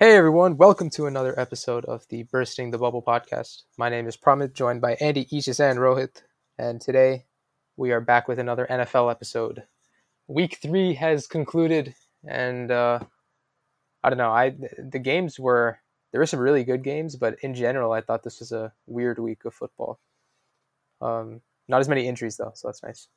Hey everyone, welcome to another episode of the Bursting the Bubble podcast. My name is Pramit, joined by Andy, Ishis, and Rohit, and today we are back with another NFL episode. Week three has concluded, and uh, I don't know. I the games were there were some really good games, but in general, I thought this was a weird week of football. Um, not as many injuries though, so that's nice.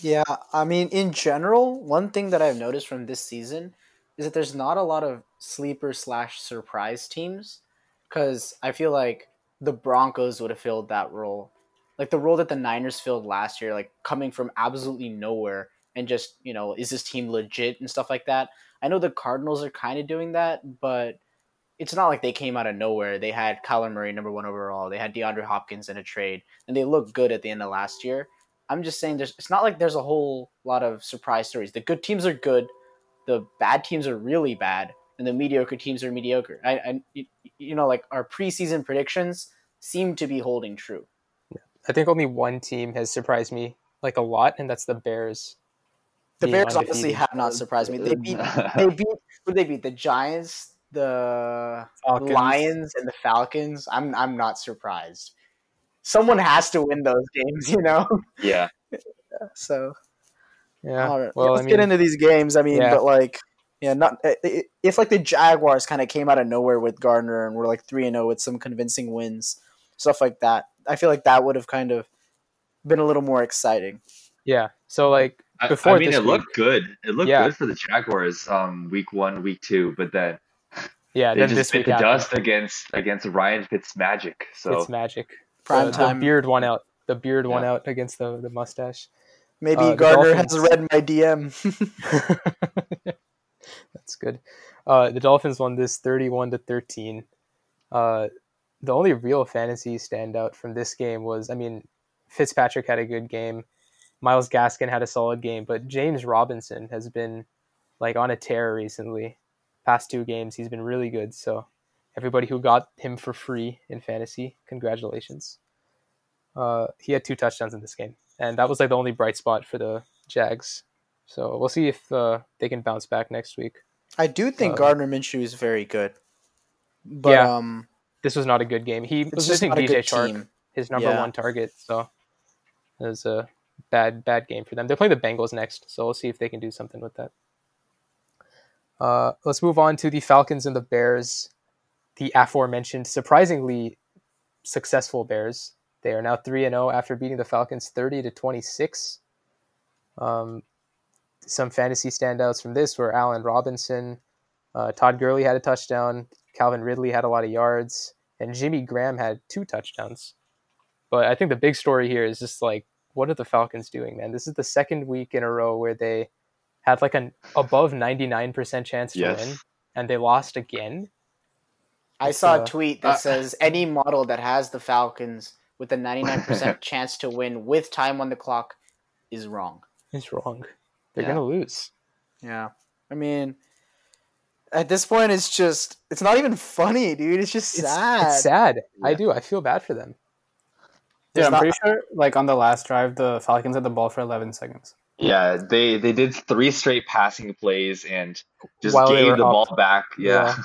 Yeah, I mean, in general, one thing that I've noticed from this season is that there's not a lot of sleeper slash surprise teams because I feel like the Broncos would have filled that role, like the role that the Niners filled last year, like coming from absolutely nowhere and just you know is this team legit and stuff like that. I know the Cardinals are kind of doing that, but it's not like they came out of nowhere. They had Kyler Murray number one overall. They had DeAndre Hopkins in a trade, and they looked good at the end of last year. I'm just saying, there's it's not like there's a whole lot of surprise stories. The good teams are good, the bad teams are really bad, and the mediocre teams are mediocre. I, I you know, like our preseason predictions seem to be holding true. I think only one team has surprised me like a lot, and that's the Bears. The being Bears obviously have not surprised me. They beat they beat who they beat the Giants, the Falcons. Lions, and the Falcons. I'm I'm not surprised. Someone has to win those games, you know. Yeah. So Yeah. all right, Well, let's I get into these games. I mean, Yeah. but like, yeah, not i- i- if like the Jaguars kind of came out of nowhere with Gardner and were like three and zero with some convincing wins, stuff like that. I feel like that would have kind of been a little more exciting. yeah. So like Before I mean, this it looked good. It looked Yeah. good for the Jaguars. Um, week one, week two, but then yeah, they then just this bit week the happened. dust against against Ryan Fitzmagic. So It's magic. Prime the, the time. beard won out. The beard won Yeah. out against the the mustache. Maybe Uh, Gardner has read my DM. That's good. Uh, the Dolphins won this 31 to 13. Uh, the only real fantasy standout from this game was, I mean, Fitzpatrick had a good game. Myles Gaskin had a solid game, but James Robinson has been like on a tear recently. Past two games, he's been really good. So, everybody who got him for free in fantasy, congratulations. Uh, he had two touchdowns in this game, and that was like the only bright spot for the Jags. So we'll see if uh, they can bounce back next week. I do think Uh, Gardner Minshew is very good, but Yeah. um, This was not a good game. He was just missing a DJ Chark, team. his number Yeah. one target. So it was a bad, bad game for them. They're playing the Bengals next, so we'll see if they can do something with that. Uh, let's move on to the Falcons and the Bears. The aforementioned, surprisingly successful Bears. They are now three and zero after beating the Falcons thirty to twenty six. Um, some fantasy standouts from this were Allen Robinson, uh, Todd Gurley had a touchdown, Calvin Ridley had a lot of yards, and Jimmy Graham had two touchdowns. But I think the big story here is just like, what are the Falcons doing, man? This is the second week in a row where they had like an above 99% chance to Yes. win, and they lost again. I It's, saw uh, a tweet that uh, says any model that has the Falcons with a 99% chance to win with time on the clock is wrong. It's wrong. They're Yeah. going to lose. Yeah. I mean, at this point, it's just, it's not even funny, dude. It's just sad. It's sad. I do. I feel bad for them. Dude, There's I'm not- pretty sure, like on the last drive, the Falcons had the ball for 11 seconds. yeah, they they did three straight passing plays and just While gave the up. ball back. Yeah. Yeah.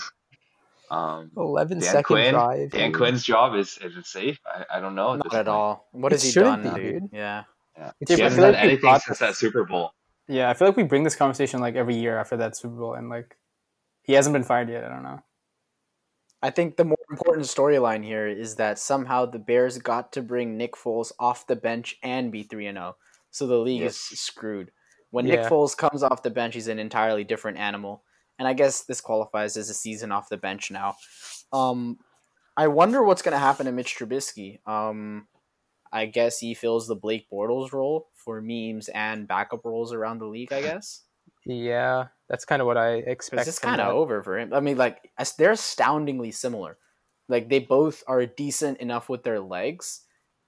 um, 11 Dan second Quinn. drive. Dan dude. Quinn's job is is it safe? I, I don't know. Not at point. all. What It has he done, be, dude? dude. Yeah. Yeah. Dude, He I hasn't feel done like we anything since that Super Bowl. Yeah, I feel like we bring this conversation like every year after that Super Bowl, and like he hasn't been fired yet. I don't know. I think the more important storyline here is that somehow the Bears got to bring Nick Foles off the bench and be 3 and 0. So the league Yes. is screwed. When Yeah. Nick Foles comes off the bench, he's an entirely different animal. And I guess this qualifies as a season off the bench now. Um, I wonder what's going to happen to Mitch Trubisky. Um, I guess he fills the Blake Bortles role for memes and backup roles around the league, I guess. Yeah, that's kind of what I expect. Because it's kind of that. over for him. I mean, like they're astoundingly similar. Like they both are decent enough with their legs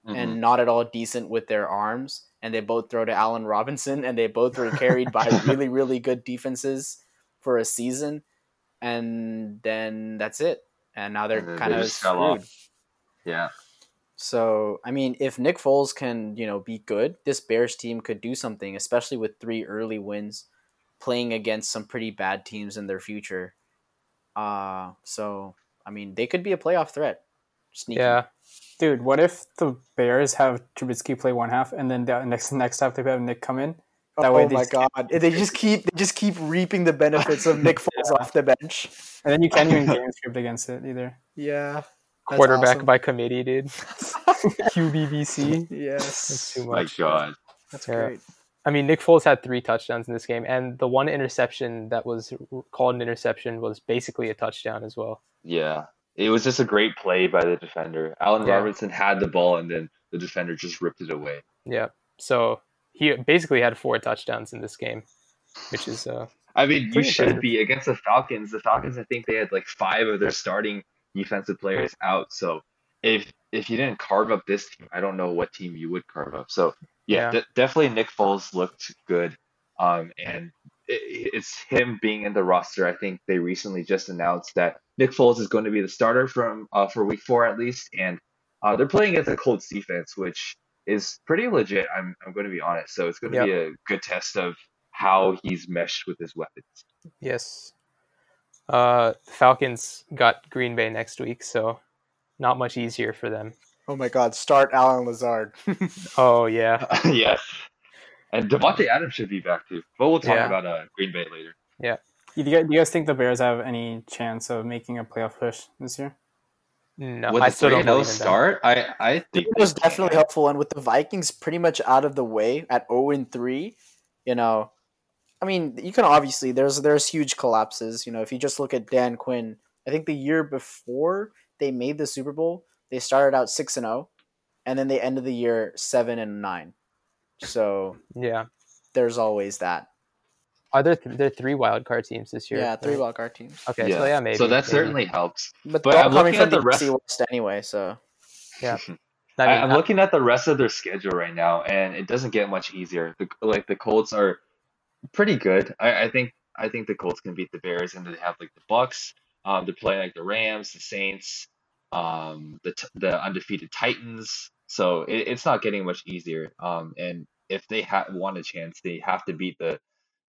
Mhm. and not at all decent with their arms. And they both throw to Allen Robinson, and they both were carried by really, really good defenses for a season. And then that's it. And now they're And kind they of screwed. off. yeah. So I mean, if Nick Foles can, you know, be good, this Bears team could do something, especially with three early wins, playing against some pretty bad teams in their future. Uh so I mean they could be a playoff threat. Sneaky. Yeah, Dude, what if the Bears have Trubisky play one half and then the next next half they have Nick come in? That oh way my just- god! They just keep they just keep reaping the benefits of Nick Foles off the bench. And then you can't even game script against it either. Yeah, That's quarterback awesome. by committee, dude. QBBC. That's yes, too My. God. that's Yeah. great. I mean, Nick Foles had three touchdowns in this game, and the one interception that was called an interception was basically a touchdown as well. Yeah. It was just a great play by the defender. Allen Yeah. Robinson had the ball and then the defender just ripped it away. Yeah. So he basically had four touchdowns in this game, which is uh, I mean, you should impressive. be against the Falcons. The Falcons, I think they had like five of their starting defensive players out. So if if you didn't carve up this team, I don't know what team you would carve up. So yeah, Yeah. de- definitely Nick Foles looked good. Um, and it, it's him being in the roster. I think they recently just announced that Nick Foles is going to be the starter from uh, for Week Four at least, and uh, they're playing against the Colts defense, which is pretty legit. I'm I'm going to be honest. So it's going to Yep. be a good test of how he's meshed with his weapons. yes. Uh, Falcons got Green Bay next week, so not much easier for them. Oh my god! Start Allen Lazard. Oh yeah, yes. And Davante Adams should be back too. But we'll talk Yeah. about uh, Green Bay later. Yeah. do you guys think the Bears have any chance of making a playoff push this year? No, With I the still don't 3-0 believe start, I, I think it was definitely helpful, and with the Vikings pretty much out of the way at zero and three, you know, I mean, you can obviously there's there's huge collapses. You know, if you just look at Dan Quinn, I think the year before they made the Super Bowl, they started out six and zero, and then they ended the year seven and nine. So Yeah. there's always that. Are there th- there are three wild card teams this year? yeah, three right? wild card teams. Okay, so yeah, maybe. So that maybe. certainly helps. But, But I'm coming looking from at the the rest- West anyway. So I I, mean, I'm I- looking at the rest of their schedule right now, and it doesn't get much easier. The, like the Colts are pretty good. I, I think I think the Colts can beat the Bears, and they have like the Bucks. Um, they're playing like the Rams, the Saints, um, the t- the undefeated Titans. So it, it's not getting much easier. Um, and if they ha- want a chance, they have to beat the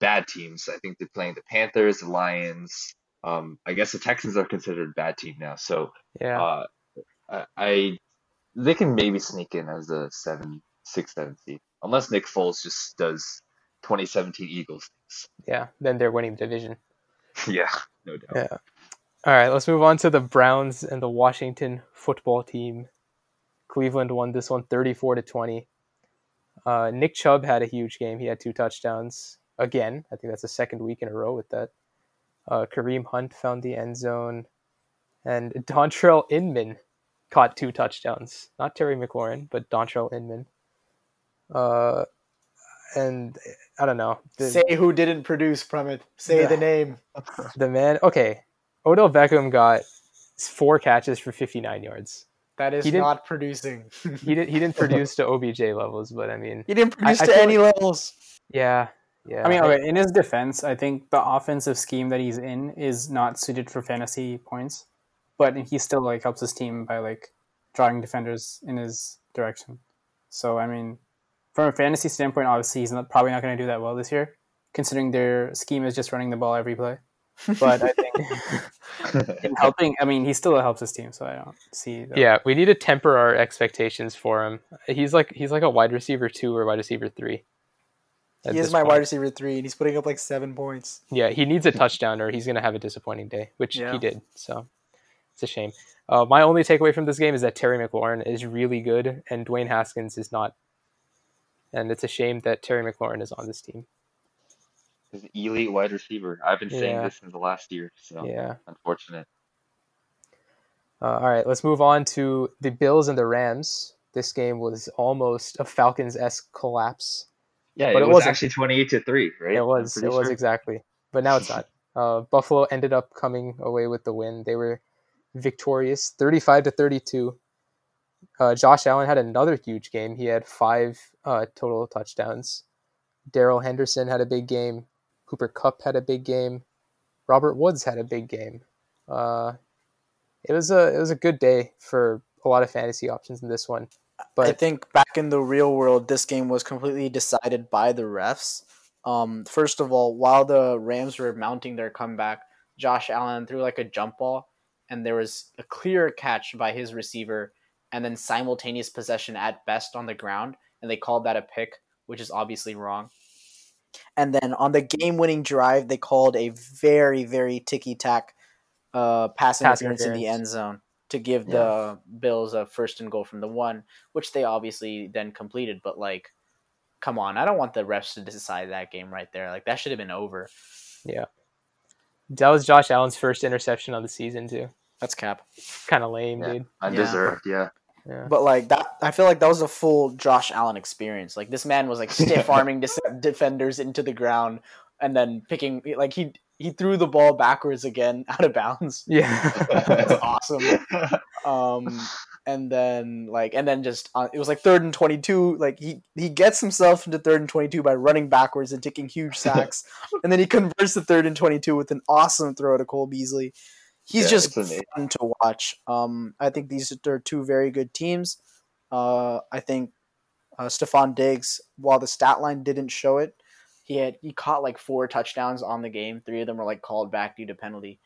bad teams. I think they're playing the Panthers, the Lions. Um, I guess the Texans are considered a bad team now. So yeah. uh, I, I they can maybe sneak in as a seven, six, seven seed, unless Nick Foles just does 2017 Eagles yeah, then they're winning the division. yeah, no doubt. Yeah. All right, let's move on to the Browns and the Washington football team. Cleveland won this one 34 to 20. Uh, Nick Chubb had a huge game. He had two touchdowns again. I think that's the second week in a row with that. Uh, Kareem Hunt found the end zone, and Dontrelle Inman caught two touchdowns. Not Terry McLaurin, but Dontrelle Inman. Uh, and I don't know. The- say who didn't produce from it. Say Yeah. the name. the man. Okay, Odell Beckham got four catches for 59 yards. That is not producing. He didn't. He didn't produce to OBJ levels, but I mean, He didn't produce I to feel any levels. yeah, yeah. I mean, okay, in his defense, I think the offensive scheme that he's in is not suited for fantasy points, but he still like helps his team by like drawing defenders in his direction. So I mean, from a fantasy standpoint, obviously he's not, probably not going to do that well this year, considering their scheme is just running the ball every play. But I think in helping, I mean, he still helps his team, so I don't see. The, yeah, we need to temper our expectations for him. He's like he's like a wide receiver two or wide receiver three. At He is my point. wide receiver three, and he's putting up like seven points. Yeah, he needs a touchdown or he's gonna have a disappointing day, which Yeah. he did. So it's a shame. Uh, my only takeaway from this game is that Terry McLaurin is really good and Dwayne Haskins is not. And it's a shame that Terry McLaurin is on this team. He's an elite wide receiver. I've been saying Yeah. this since the last year, so Yeah. unfortunate. Uh, all right, let's move on to the Bills and the Rams. This game was almost a Falcons esque collapse. Yeah, But it, it was actually 28 to three, right? It was. It pretty was exactly. But now it's not. Uh, Buffalo ended up coming away with the win. They were victorious, thirty-five to thirty-two. Uh, Josh Allen had another huge game. He had five uh, total touchdowns. Darrell Henderson had a big game. Cooper Kupp had a big game. Robert Woods had a big game. Uh, it was a it was a good day for a lot of fantasy options in this one. I think back in the real world, this game was completely decided by the refs. Um, first of all, while the Rams were mounting their comeback, Josh Allen threw like a jump ball, and there was a clear catch by his receiver, and then simultaneous possession at best on the ground, and they called that a pick, which is obviously wrong. And then on the game-winning drive, they called a very, very ticky-tack uh, pass Pass interference in the end zone to give the Bills a first and goal from the one, which they obviously then completed. But like, come on, I don't want the refs to decide that game right there. Like that should have been over. Yeah, that was Josh Allen's first interception of the season too. That's cap. Kind of lame, Yeah. dude. Undeserved, yeah. Yeah. But like that, I feel like that was a full Josh Allen experience. Like this man was like stiff arming defenders into the ground, and then picking like he he threw the ball backwards again out of bounds. Yeah. That's awesome. Um, and then like and then just uh, it was like third and twenty two. Like he he gets himself into third and twenty two by running backwards and taking huge sacks, and then he converts the third and twenty two with an awesome throw to Cole Beasley. He's Yeah, just fun to watch. Um, I think these are two very good teams. Uh, I think uh, Stefon Diggs, while the stat line didn't show it, he had he caught like four touchdowns on the game. Three of them were like called back due to penalty.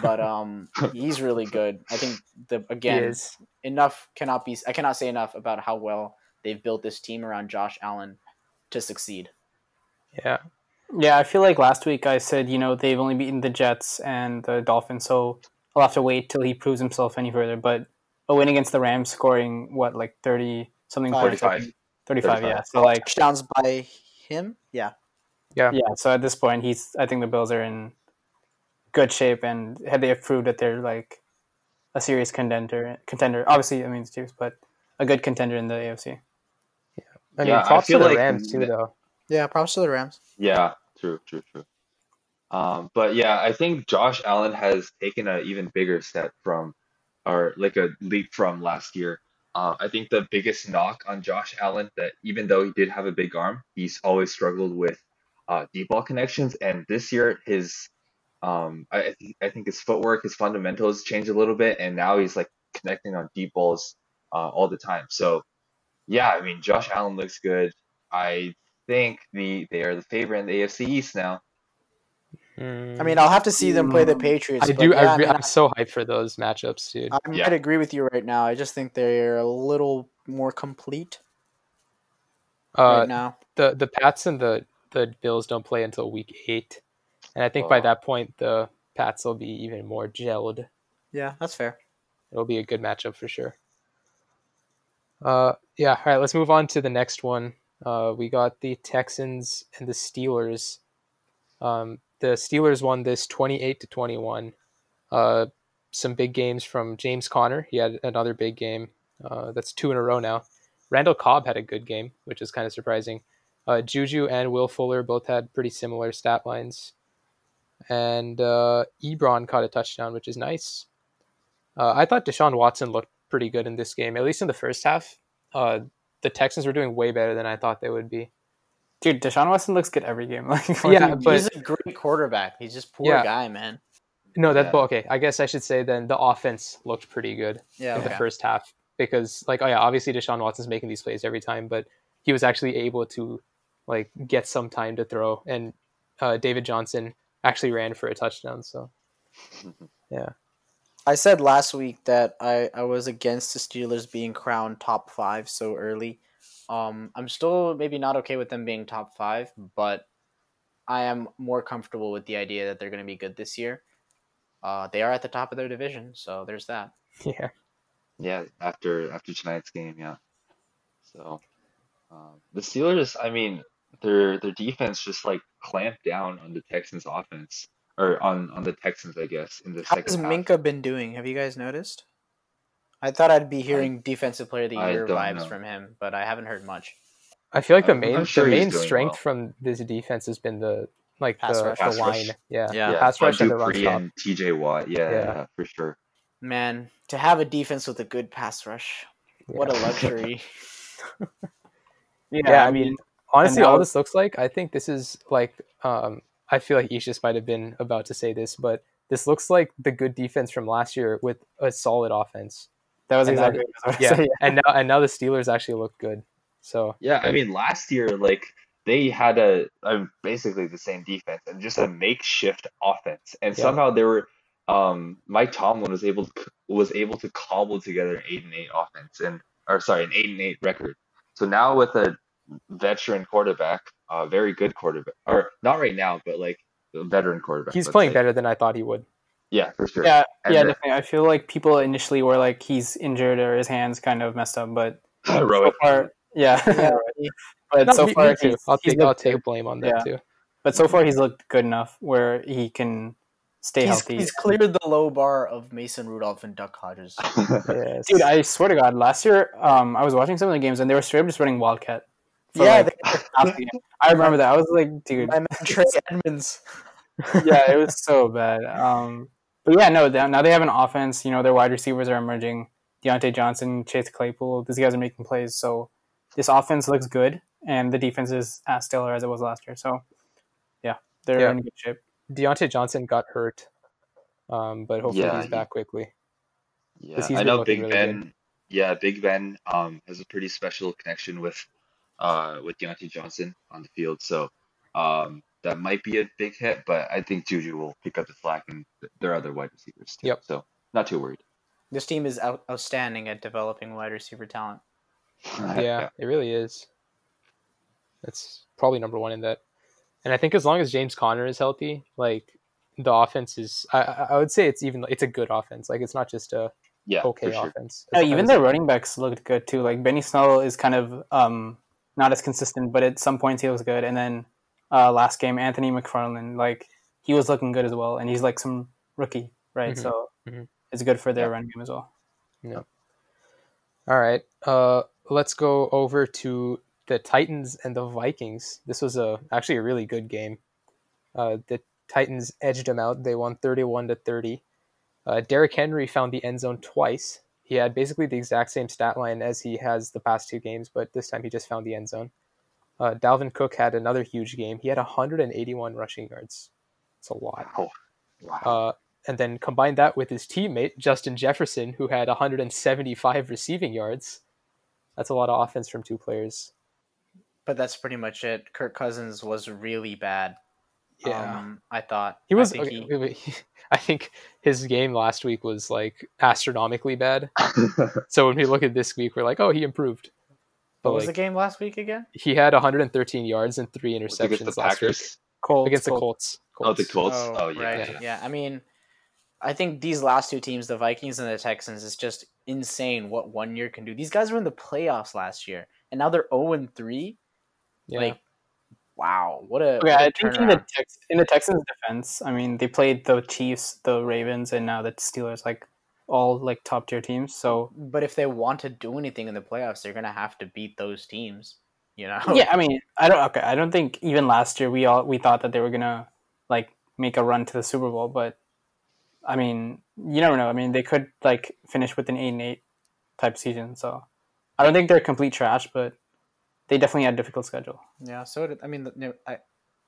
But um, he's really good. I think the He again is. enough cannot be. I cannot say enough about how well they've built this team around Josh Allen to succeed. Yeah. Yeah, I feel like last week I said, you know, they've only beaten the Jets and the Dolphins, so I'll have to wait till he proves himself any further. But a win against the Rams, scoring what, like 30 something, Five. 35, 35, 35. yeah. So, like, Touchdowns by him. Yeah, yeah, Yeah. so at this point, he's, I think the Bills are in good shape and had they have proved that they're like a serious contender, contender. Obviously, I mean, the Chiefs, but a good contender in the AFC. Yeah. I mean, Yeah, I props to the like Rams too, the- though. yeah. Props to the Rams. Yeah, true, true, true. Um, but yeah, I think Josh Allen has taken an even bigger step from, or like a leap from last year. Uh, I think the biggest knock on Josh Allen that even though he did have a big arm, he's always struggled with uh, deep ball connections. And this year, his, um, I, I think I think his footwork, his fundamentals changed a little bit, and now he's like connecting on deep balls uh, all the time. So yeah, I mean, Josh Allen looks good. I think the they are the favorite in the AFC East now. Mm. I mean, I'll have to see them play the Patriots. I do. yeah, I I re- mean, I'm so hyped for those matchups, dude. I Yeah. agree with you right now. I just think they're a little more complete Uh, right now. the the Pats and the the Bills don't play until week eight, and I think by Oh. that point the Pats will be even more gelled. Yeah, that's fair. It'll be a good matchup for sure. Uh, yeah. All right, let's move on to the next one. Uh, we got the Texans and the Steelers. Um, the Steelers won this twenty-eight to twenty-one. Uh, some big games from James Conner. He had another big game. Uh, that's two in a row now. Randall Cobb had a good game, which is kind of surprising. Uh, Juju and Will Fuller both had pretty similar stat lines. And uh, Ebron caught a touchdown, which is nice. Uh, I thought Deshaun Watson looked pretty good in this game, at least in the first half. Uh, the Texans were doing way better than I thought they would be. Dude, Deshaun Watson looks good every game. Like, Yeah, what- but- he's a great quarterback. He's just poor Yeah. guy, man. No, that's Yeah. okay. I guess I should say then the offense looked pretty good Yeah, in the first half because, like, oh yeah, obviously Deshaun Watson's making these plays every time, but he was actually able to like get some time to throw, and uh, David Johnson actually ran for a touchdown. So yeah, I said last week that I, I was against the Steelers being crowned top five so early. Um, I'm still maybe not okay with them being top five, but I am more comfortable with the idea that they're going to be good this year. Uh, they are at the top of their division, so there's that. yeah, Yeah, after after tonight's game, yeah. So um, the Steelers, I mean, their their defense just like clamped down on the Texans' offense or on on the Texans, I guess, in the How second has half. Minkah been doing? Have you guys noticed? I thought I'd be hearing Defensive Player of the Year vibes know. from him, but I haven't heard much. I feel like the I'm- main I'm sure the main strength well. from this defense has been the like Pass the, rush. the Pass line. rush. Yeah, Yeah. Yeah, pass rush and the run stop. and T.J. Watt. Yeah, Yeah. yeah, for sure. Man, to have a defense with a good pass rush, what a luxury. yeah, Yeah, I mean, honestly, now- all this looks like, I think this is like, um, I feel like Ishis might have been about to say this, but this looks like the good defense from last year with a solid offense. that was and that- exactly what I was Yeah, saying. and now and now the Steelers actually look good. So Yeah, I mean, last year, like they had a, a basically the same defense and just a makeshift offense, and Yeah. somehow they were. Um, Mike Tomlin was able to was able to cobble together an eight and eight offense and or sorry an eight and eight record. So now with a veteran quarterback, a very good quarterback, or not right now, but like a veteran quarterback. He's playing say. better than I thought he would. Yeah, for sure. Yeah, And yeah, definitely. I feel like people initially were like he's injured or his hands kind of messed up, but so Heroic. far, yeah, Yeah. but No, so me, far me he's, I'll he's take I'll looked take blame on that too. But so far he's looked good enough where he can stay He's, healthy. he's cleared the low bar of Mason Rudolph and Duck Hodges. Yes. Dude, I swear to God, last year um, I was watching some of the games and they were straight up just running Wildcat. For, Yeah, like, half. I remember that. I was like, dude, My man Trey Edmunds. yeah, it was so bad. Um, but yeah, no, they- now they have an offense. You know, their wide receivers are emerging. Diontae Johnson, Chase Claypool, these guys are making plays. So this offense looks good, and the defense is as stellar as it was last year. So yeah, they're Yeah. in good shape. Diontae Johnson got hurt, um, but hopefully Yeah, he's back quickly. Yeah, 'Cause he's I know Big really Ben. Yeah, Big Ben um has a pretty special connection with uh with Diontae Johnson on the field, so um that might be a big hit, but I think Juju will pick up the slack and th- their other wide receivers too. Yep. So not too worried. This team is out- outstanding at developing wide receiver talent. Yeah, it really is. That's probably number one in that. And I think as long as James Conner is healthy, like the offense is, I, I I would say it's even it's a good offense. Like it's not just a yeah, okay sure. offense. Yeah, even as- their running backs looked good too. Like Benny Snell is kind of um, not as consistent, but at some points he was good. And then uh, last game, Anthony McFarland, like he was looking good as well, and he's like some rookie, right? Mhm. So Mhm. it's good for their Yeah. run game as well. Yeah. All right. Uh, let's go over to the Titans and the Vikings. This was a actually a really good game. Uh, the Titans edged them out. They won 31 to 30. Uh, Derrick Henry found the end zone twice. He had basically the exact same stat line as he has the past two games, but this time he just found the end zone. Uh, Dalvin Cook had another huge game. He had 181 rushing yards. It's a lot. Wow. Wow. Uh, and then combine that with his teammate Justin Jefferson, who had 175 receiving yards. That's a lot of offense from two players. But that's pretty much it. Kirk Cousins was really bad. Yeah, Um, I thought he was. I think okay, he- wait, wait. I think his game last week was like astronomically bad. So when we look at this week, we're like, oh, he improved. But what was the game last week again? he had 113 yards and three Was against interceptions the last week Packers. Colts, against the Colts. Colts. Oh, the Colts. Oh, yeah. right. yeah. Yeah. I mean, I think these last two teams, the Vikings and the Texans, is just insane what one year can do. These guys were in the playoffs last year, and now they're zero and three. Yeah. Like, wow, what a Yeah, what a I think in the. Tex- in the Texans' defense, I mean, they played the Chiefs, the Ravens, and now the Steelers, like all like top tier teams. So But if they want to do anything in the playoffs, they're gonna have to beat those teams. You know? yeah, I mean, I don't okay, I don't think even last year we all we thought that they were gonna like make a run to the Super Bowl, but I mean, you never know. I mean, they could like finish with an eight and eight type season. So I don't think they're complete trash, but they definitely had a difficult schedule. Yeah. So did, I mean, the, I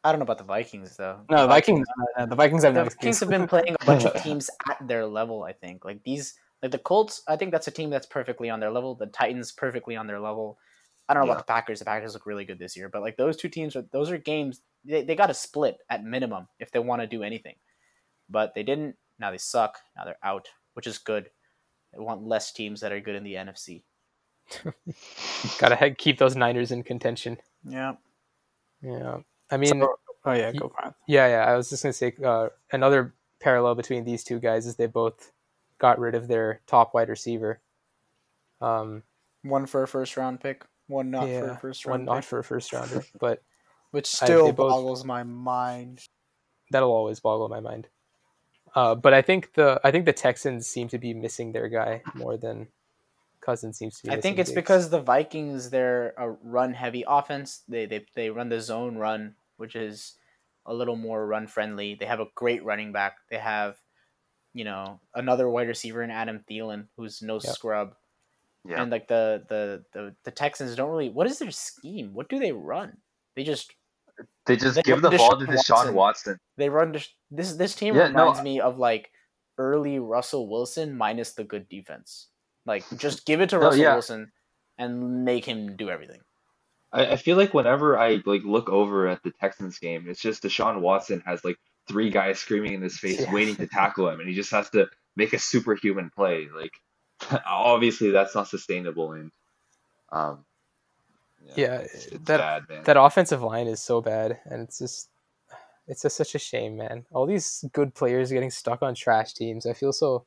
I don't know about the Vikings though. No, the Vikings, uh, the Vikings have the. Vikings have been playing a bunch of teams at their level. I think like these, like the Colts. I think that's a team that's perfectly on their level. The Titans perfectly on their level. I don't know Yeah. about the Packers. The Packers look really good this year, but like those two teams, are those are games they, they got to split at minimum if they want to do anything. But they didn't. Now they suck. Now they're out, which is good. They want less teams that are good in the NFC. Gotta keep those Niners in contention. Yeah. Yeah. I mean, So- oh yeah, go for it. Yeah, yeah. I was just gonna say uh, another parallel between these two guys is they both got rid of their top wide receiver. Um, One for a first round pick. One not for a first round. one round not for a first rounder, but Which I- still both- boggles my mind. that'll always boggle my mind. Uh, but I think the I think the Texans seem to be missing their guy more than Cousins seems to be. I think it's Diggs. because the Vikings they're a run heavy offense. They, they they run the zone run, which is a little more run friendly. They have a great running back. They have, you know, another wide receiver in Adam Thielen, who's no Yep. scrub. Yeah. And like the, the the the Texans don't really. What is their scheme? What do they run? They just They just They give the run ball to Deshaun Deshaun Watson. Watson. they run this this, this team Yeah, no, reminds me of like early Russell Wilson minus the good defense. Like just give it to No, Russell yeah. Wilson and make him do everything. I, I feel like whenever I like look over at the Texans game, it's just Deshaun Watson has like three guys screaming in his face, Yeah. waiting to tackle him, and he just has to make a superhuman play. Like, obviously, that's not sustainable, and um, Yeah, it's, it's that- bad, man. That offensive line is so bad, and it's just it's just such a shame, man. All these good players getting stuck on trash teams. I feel so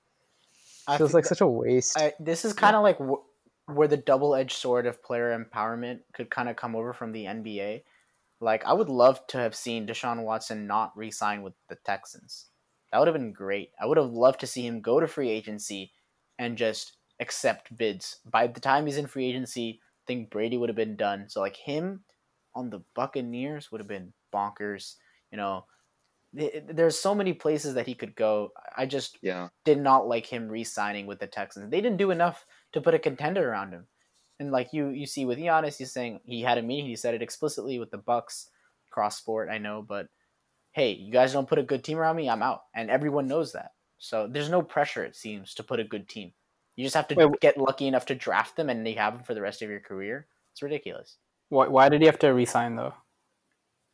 I feels feel like such a waste. I, this is kind of like w- where the double-edged sword of player empowerment could kind of come over from the NBA. Like, I would love to have seen Deshaun Watson not re-sign with the Texans. That would have been great. I would have loved to see him go to free agency and just accept bids. By the time he's in free agency, I think Brady would have been done. So, like him on the Buccaneers would have been bonkers. You know, th- there's so many places that he could go. I just yeah, did not like him re-signing with the Texans. They didn't do enough to put a contender around him. And like you, you see with Giannis, he's saying he had a meeting. He said it explicitly with the Bucks, cross sport. I know, but hey, you guys don't put a good team around me, I'm out, and everyone knows that. So there's no pressure, it seems, to put a good team. You just have to Wait, get lucky enough to draft them, and they have them for the rest of your career. It's ridiculous. Why, why did he have to resign though?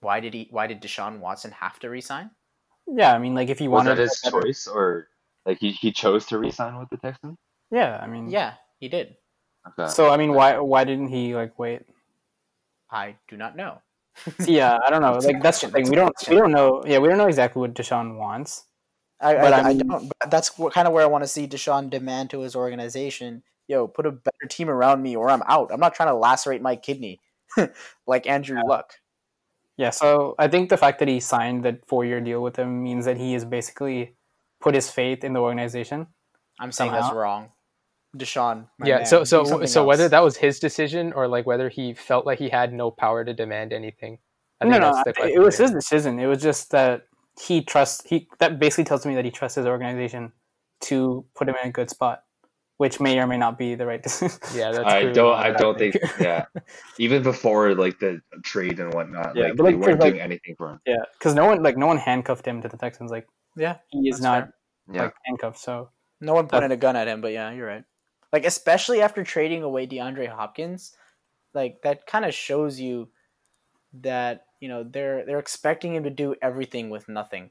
Why did he? Why did Deshaun Watson have to resign? Yeah, I mean, like if he was wanted, that his better- choice, or like he, he chose to re-sign with the Texans? yeah, I mean, Yeah, he did. Okay. So I mean, why why didn't he like wait? I do not know. Yeah, I don't know. Like that's the thing. We don't we don't know. Yeah, we don't know exactly what Deshaun wants. I, But I, I I don't. But that's what, kind of where I want to see Deshaun demand to his organization. Yo, put a better team around me, or I'm out. I'm not trying to lacerate my kidney like Andrew Luck. Yeah, so I think the fact that he signed that four year deal with him means that he has basically put his faith in the organization. I'm saying that's wrong. Deshaun. yeah, man, so do so something so whether that was his decision or like whether he felt like he had no power to demand anything. I no, think no, that's the it was his decision. It was just that he trusts he that basically tells me that he trusts his organization to put him in a good spot, which may or may not be the right decision. Yeah, that's I clearly don't. I don't think. Yeah, even before like the trade and whatnot, Yeah, like but, they weren't like- doing anything for him. yeah, because no one like no one handcuffed him to the Texans. Like yeah, he is not fair. Yeah, like handcuffed. So no one pointed a gun at him, but yeah, you're right. Like especially after trading away DeAndre Hopkins, like that kind of shows you that you know they're they're expecting him to do everything with nothing.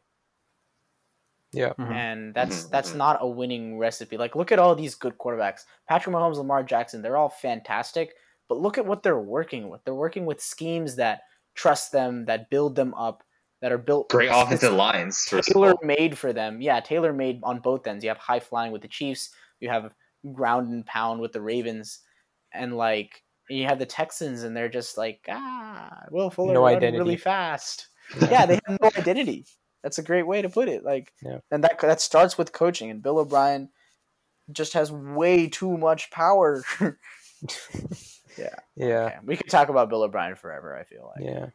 Yeah. mhm. and that's Mhm, that's mhm. not a winning recipe. Like look at all these good quarterbacks. Patrick Mahomes, Lamar Jackson, they're all fantastic, but look at what they're working with. They're working with schemes that trust them, that build them up, that are built great offensive lines. First tailor made for them. Yeah, tailor made on both ends. You have high flying with the Chiefs, you have ground and pound with the Ravens, and like you have the Texans, and they're just like ah, Will Fuller No run identity. really fast. yeah, they have no identity. That's a great way to put it. Like, Yeah. and that that starts with coaching. And Bill O'Brien just has way too much power. Yeah. Okay, We could talk about Bill O'Brien forever. I feel like. Yeah.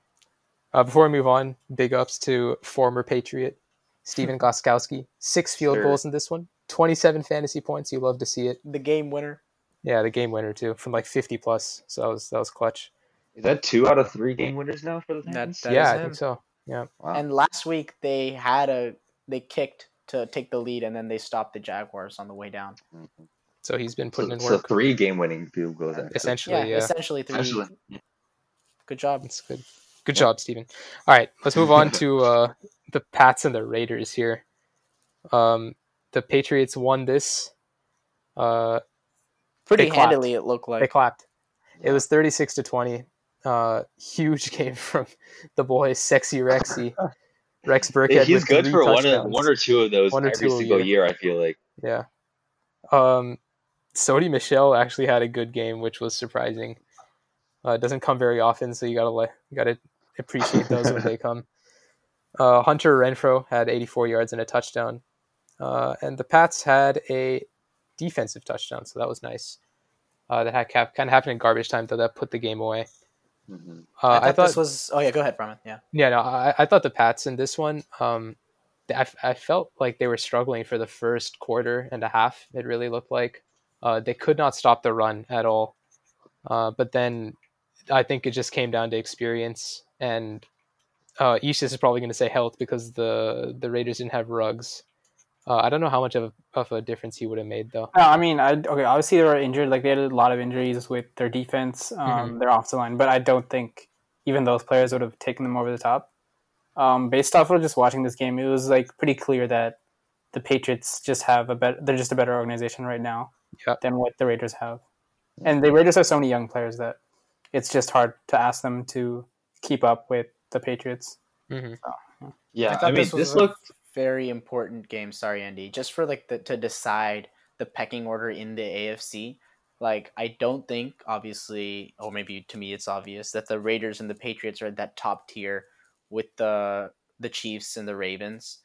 Uh, before we move on, big ups to former Patriot Steven Goskowski. Six field Sure. goals in this one, 27 fantasy points. You love to see it. The game winner. Yeah, the game winner too, from like 50 plus. So that was that was clutch. is that two out of three game winners now for the That- Titans? that- yeah, I think so. Yeah. Wow. And last week they had a they kicked to take the lead, and then they stopped the Jaguars on the way down. Mhm. So he's been putting so, in so work. three game winning field goals. actually. essentially, Yeah, yeah. essentially three. Essentially. Good job. That's good. Good job, Steven. All right, let's move on to uh, the Pats and the Raiders here. Um, the Patriots won this. Uh, Pretty handily, it looked like. they like. clapped. It was 36 to 20. Uh, huge game from the boys, Sexy Rexy. Rex Burkhead. He's good three for one, of, one or two of those One or every two single year. year. I feel like. Yeah. Um, Sony Michel actually had a good game, which was surprising. Uh, it doesn't come very often, so you gotta let you gotta appreciate those when they come. Uh, Hunter Renfrow had 84 yards and a touchdown, uh, and the Pats had a defensive touchdown, so that was nice. Uh, that had cap- kind of happened in garbage time, though. That put the game away. Mhm. Uh, I, thought I thought this was. Oh yeah, go ahead, Brahman. Yeah. yeah, no, I, I thought the Pats in this one, um, I, I felt like they were struggling for the first quarter and a half. It really looked like uh, they could not stop the run at all. Uh, but then I think it just came down to experience, and uh, Ishis is probably going to say health because the the Raiders didn't have Ruggs. Uh, I don't know how much of a, of a difference he would have made though. No, I mean, I okay. Obviously, they were injured. Like they had a lot of injuries with their defense, um, their offensive line. But I don't think even those players would have taken them over the top. Um, based off of just watching this game, it was like pretty clear that the Patriots just have a better. They're just a better organization right now Yeah. than what the Raiders have, and the Raiders have so many young players that it's just hard to ask them to keep up with the Patriots. hmm Yeah, thought I, mean, this, was looked a very important game. Sorry, Andy. Just for like the, to decide the pecking order in the AFC. Like I don't think, obviously, or maybe to me it's obvious that the Raiders and the Patriots are at that top tier with the the Chiefs and the Ravens.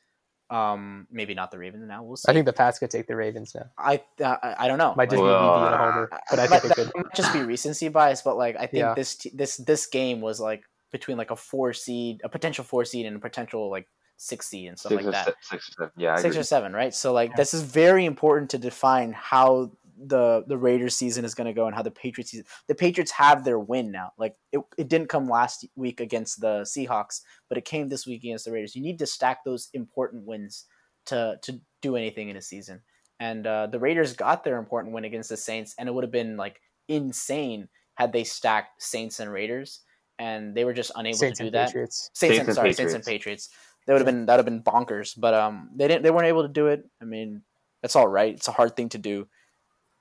Um, maybe not the Ravens now. We'll see. I think the Pats could take the Ravens now. I uh, I I don't know. Might just Like, be Well, a homer, but I think they that could. might just be recency bias, but like I think Yeah. this this this game was like between like a four seed, a potential four seed, and a potential like six seed and stuff six, like or that. se- six or seven. Yeah, six or seven, right? So like this is very important to define how the the Raiders season is going to go and how the Patriots season. The Patriots have their win now. Like it, it didn't come last week against the Seahawks, but it came this week against the Raiders. You need to stack those important wins to to do anything in a season. And uh, the Raiders got their important win against the Saints, and it would have been like insane had they stacked Saints and Raiders, and they were just unable Saints to do and that. Patriots. Saints, Saints and, and sorry, Saints and Patriots. That would have been that would have been bonkers. But um, they didn't. They weren't able to do it. I mean, that's all right. It's a hard thing to do.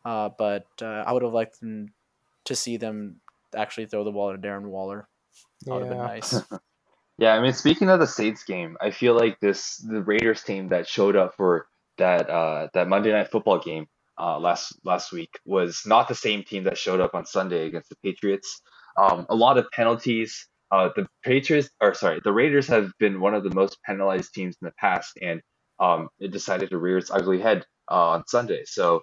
Uh, but uh, I would have liked them to see them actually throw the ball to Darren Waller. That would have been Yeah. nice. Yeah, I mean, speaking of the Saints game, I feel like this the Raiders team that showed up for that uh, that Monday Night Football game uh, last last week was not the same team that showed up on Sunday against the Patriots. Um, a lot of penalties. Uh, the Patriots, or sorry, the Raiders have been one of the most penalized teams in the past, and um, it decided to rear its ugly head uh, on Sunday. So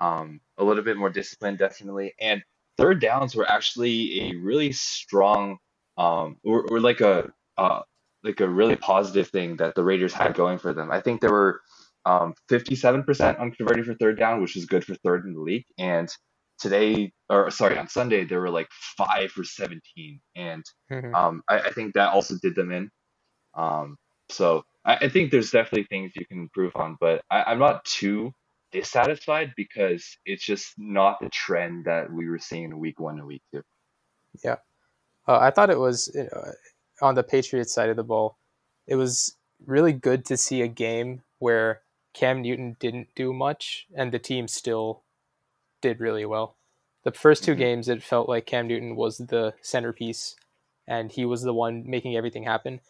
um, a little bit more discipline, definitely. And third downs were actually a really strong, um, or, or like a uh, like a really positive thing that the Raiders had going for them. I think they were um, 57% on converting for third down, which is good for third in the league. And today, or sorry, on Sunday, they were like five for 17. And Mhm. um, I, I think that also did them in. Um, so I, I think there's definitely things you can improve on, but I, I'm not too dissatisfied because it's just not the trend that we were seeing in week one and week two. Uh, I thought it was uh, on the Patriots side of the ball. It was really good to see a game where Cam Newton didn't do much and the team still did really well. The first 2 Mhm. games, it felt like Cam Newton was the centerpiece and he was the one making everything happen.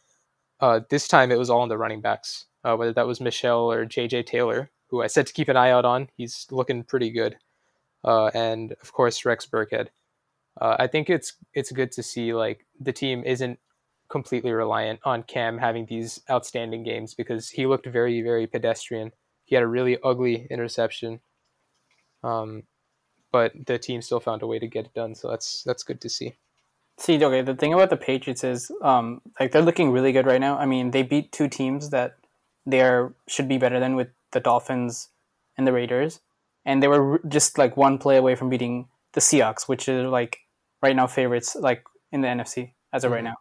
Uh, this time, it was all on the running backs, uh, whether that was Michel or JJ Taylor, who I said to keep an eye out on. He's looking pretty good. Uh, and of course, Rex Burkhead uh, I think it's it's good to see like the team isn't completely reliant on Cam having these outstanding games because he looked very very pedestrian. He had a really ugly interception, um, but the team still found a way to get it done. So that's that's good to see. See, okay, the thing about the Patriots is, um, like they're looking really good right now. I mean, they beat two teams that they are should be better than with the Dolphins and the Raiders, and they were just like one play away from beating the Seahawks, which is like right now favorites like in the NFC as of right now.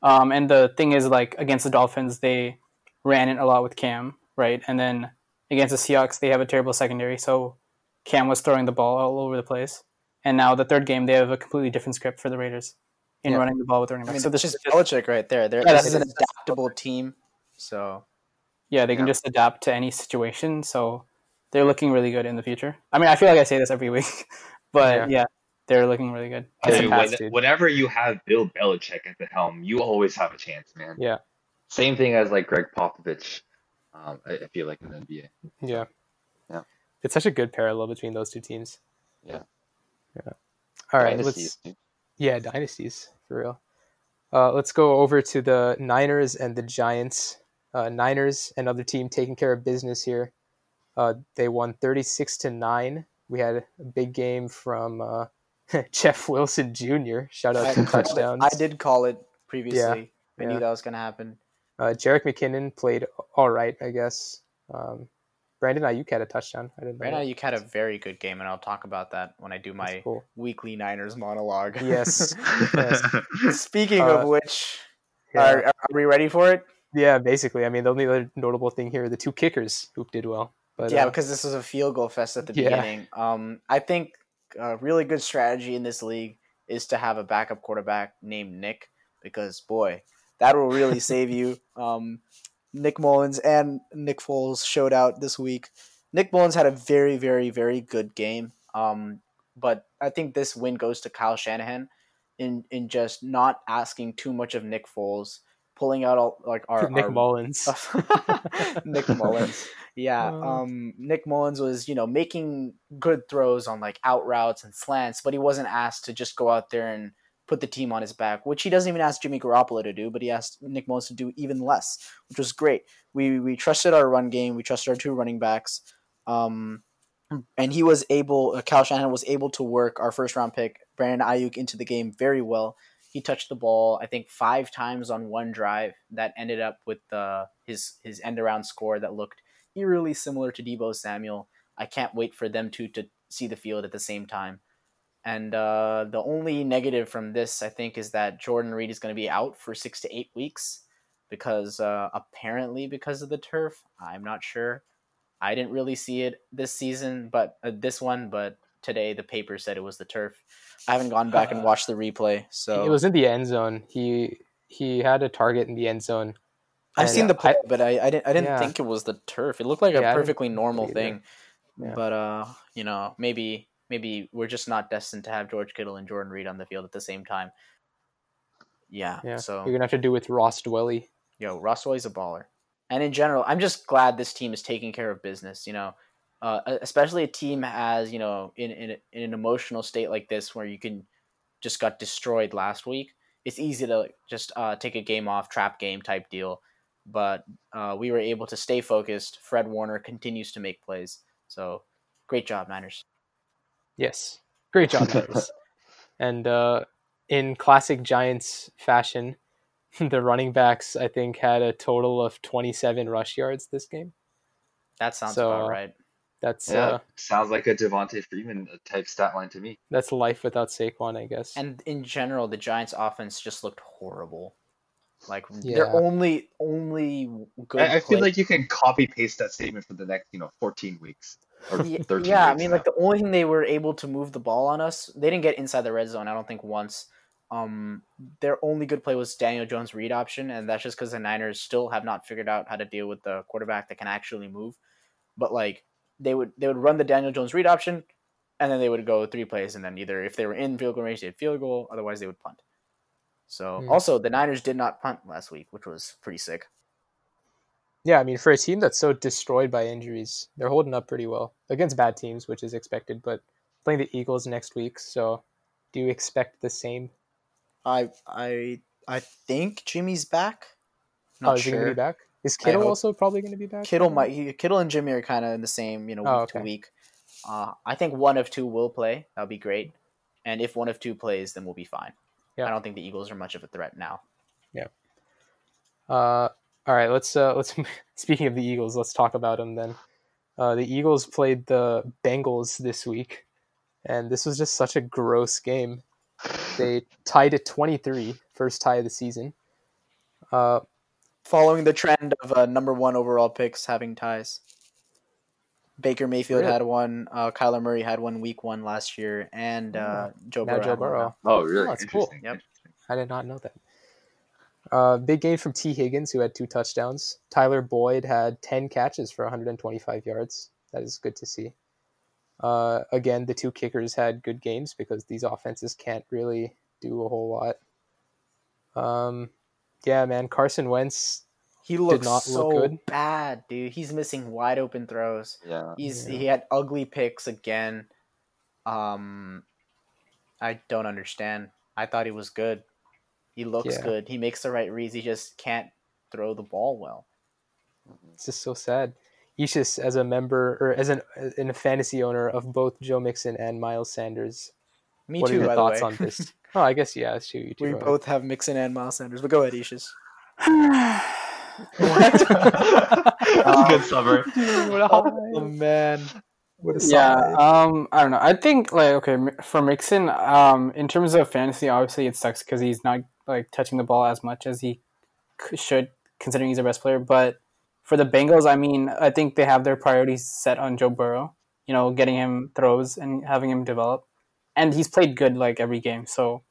Um, and the thing is, like against the Dolphins, they ran it a lot with Cam, right? And then against the Seahawks, they have a terrible secondary, so Cam was throwing the ball all over the place. And now the third game, they have a completely different script for the Raiders in Yeah. running the ball with the running I mean, so this this is is just, Belichick right there. They're, Yeah, this that's- is an adaptable team. So yeah, they can Yeah. just adapt to any situation. So they're looking really good in the future. I mean, I feel like I say this every week, but Yeah. yeah, they're looking really good. It's a Hey, pass, when- whenever you have Bill Belichick at the helm, you always have a chance, man. Yeah. Same thing as like Gregg Popovich. Um, I, I feel like in the NBA. Yeah. Yeah. It's such a good parallel between those two teams. Yeah. Yeah. All right. Dynasties, Let's yeah, dynasties for real. Uh, let's go over to the Niners and the Giants. Uh, Niners, another team taking care of business here. Uh, they won 36 to 9. We had a big game from uh, Jeff Wilson Jr. Shout out I, to touchdowns. I did call it previously. I yeah. knew that was going to happen. Uh, Jerick McKinnon played all right, I guess. Um, Brandon Aiyuk had a touchdown. I didn't know Right now, that. you had a very good game, and I'll talk about that when I do my cool. weekly Niners monologue. Yes. Yes. Speaking Uh, of which, Yeah. are, are we ready for it? Yeah, basically. I mean, the only other notable thing here are the two kickers who did well. But yeah, uh, because this was a field goal fest at the Yeah. beginning. Um, I think a really good strategy in this league is to have a backup quarterback named Nick because boy, that will really save you. Um, Nick Mullens and Nick Foles showed out this week. Nick Mullens had a very, very, very good game. Um, but I think this win goes to Kyle Shanahan in in just not asking too much of Nick Foles, pulling out all like our Nick our, Mullens. Nick Mullens. Yeah, Uh. um, Nick Mullens was, you know, making good throws on like out routes and slants, but he wasn't asked to just go out there and put the team on his back, which he doesn't even ask Jimmy Garoppolo to do, but he asked Nick Mullens to do even less, which was great. We we trusted our run game, we trusted our two running backs, um, and he was able. Uh, Kyle Shanahan was able to work our first round pick Brandon Aiyuk into the game very well. He touched the ball, I think, five times on one drive that ended up with uh, his his end around score that looked eerily similar to Deebo Samuel. I can't wait for them two to see the field at the same time. And uh, the only negative from this, I think, is that Jordan Reed is going to be out for six to eight weeks because uh, apparently because of the turf. I'm not sure. I didn't really see it this season, but uh, this one, but today the paper said it was the turf. I haven't gone back and watched the replay, so It was in the end zone. He he had a target in the end zone. I've seen uh, the play, I- but I, I didn't I didn't Yeah. think it was the turf. It looked like Yeah, a perfectly normal either. thing. Yeah. But uh, you know, maybe maybe we're just not destined to have George Kittle and Jordan Reed on the field at the same time. Yeah. Yeah, So you're gonna have to do with Ross Dwelley. yo, Ross Dwelley's a baller. And in general, I'm just glad this team is taking care of business. You know, uh, especially a team as you know in, in in an emotional state like this where you can just got destroyed last week. It's easy to just uh, take a game off, trap game type deal. But uh, we were able to stay focused. Fred Warner continues to make plays. So great job, Niners. Yes, great job, Niners. and uh, in classic Giants fashion, the running backs I think had a total of 27 rush yards this game. That sounds So, about right. That's Yeah, uh, sounds like a Devonta Freeman type stat line to me. that's life without Saquon, I guess. And in general, the Giants' offense just looked horrible. Like Yeah. their only only good. I, I feel like you can copy paste that statement for the next, you know, 14 weeks or Ye- 13 yeah, I mean, now. like the only thing they were able to move the ball on us, they didn't get inside the red zone. I don't think once. Um, their only good play was Daniel Jones' read option, and that's just because the Niners still have not figured out how to deal with the quarterback that can actually move. But like they would, they would run the Daniel Jones read option, and then they would go three plays, and then either if they were in field goal range, they'd field goal. Otherwise, they would punt. So Hmm. also the Niners did not punt last week, which was pretty sick. Yeah, I mean, for a team that's so destroyed by injuries, they're holding up pretty well against bad teams, which is expected. But playing the Eagles next week, so do you expect the same? I I I think Jimmy's back. oh, Not is he going to sure. be back? Is Kittle also probably going to be back? Kittle might he, Kittle and Jimmy are kind of in the same you know week Oh, to week. Uh, I think one of two will play. That'll be great. And if one of two plays, then we'll be fine. Yeah. I don't think the Eagles are much of a threat now. Yeah. Uh, all right, let's uh, let's. Speaking of the Eagles, let's talk about them then. Uh, the Eagles played the Bengals this week, and this was just such a gross game. They tied at 23, first tie of the season. Uh, Following the trend of uh, number one overall picks having ties. Baker Mayfield Really? had one. Uh, Kyler Murray had one week one last year, and uh, Joe now Burrow. Joe Burrow. Oh, really? Oh, that's cool. Yep. I did not know that. Uh, big game from Tee Higgins, who had two touchdowns. Tyler Boyd had 10 catches for 125 yards. That is good to see. Uh, again, the two kickers had good games because these offenses can't really do a whole lot. Um, yeah, man, Carson Wentz. He looks not so look good. bad, dude. He's missing wide open throws. Yeah. He's Yeah. he had ugly picks again. Um, I don't understand. I thought he was good. He looks Yeah. good. He makes the right reads. He just can't throw the ball well. It's just so sad. Ishis, as a member or as an in a fantasy owner of both Joe Mixon and Miles Sanders, Me what too. are your by thoughts the way. on this? oh, I guess yeah, it's true. You too, we Rowan. both have Mixon and Miles Sanders, but go ahead, Ishis. That's a good summary. what a Oh man, What a yeah, um, I don't know. I think like okay for Mixon, um, in terms of fantasy, obviously it sucks because he's not like touching the ball as much as he should considering he's their best player. But for the Bengals, I mean, I think they have their priorities set on Joe Burrow. You know, getting him throws and having him develop, and he's played good like every game. So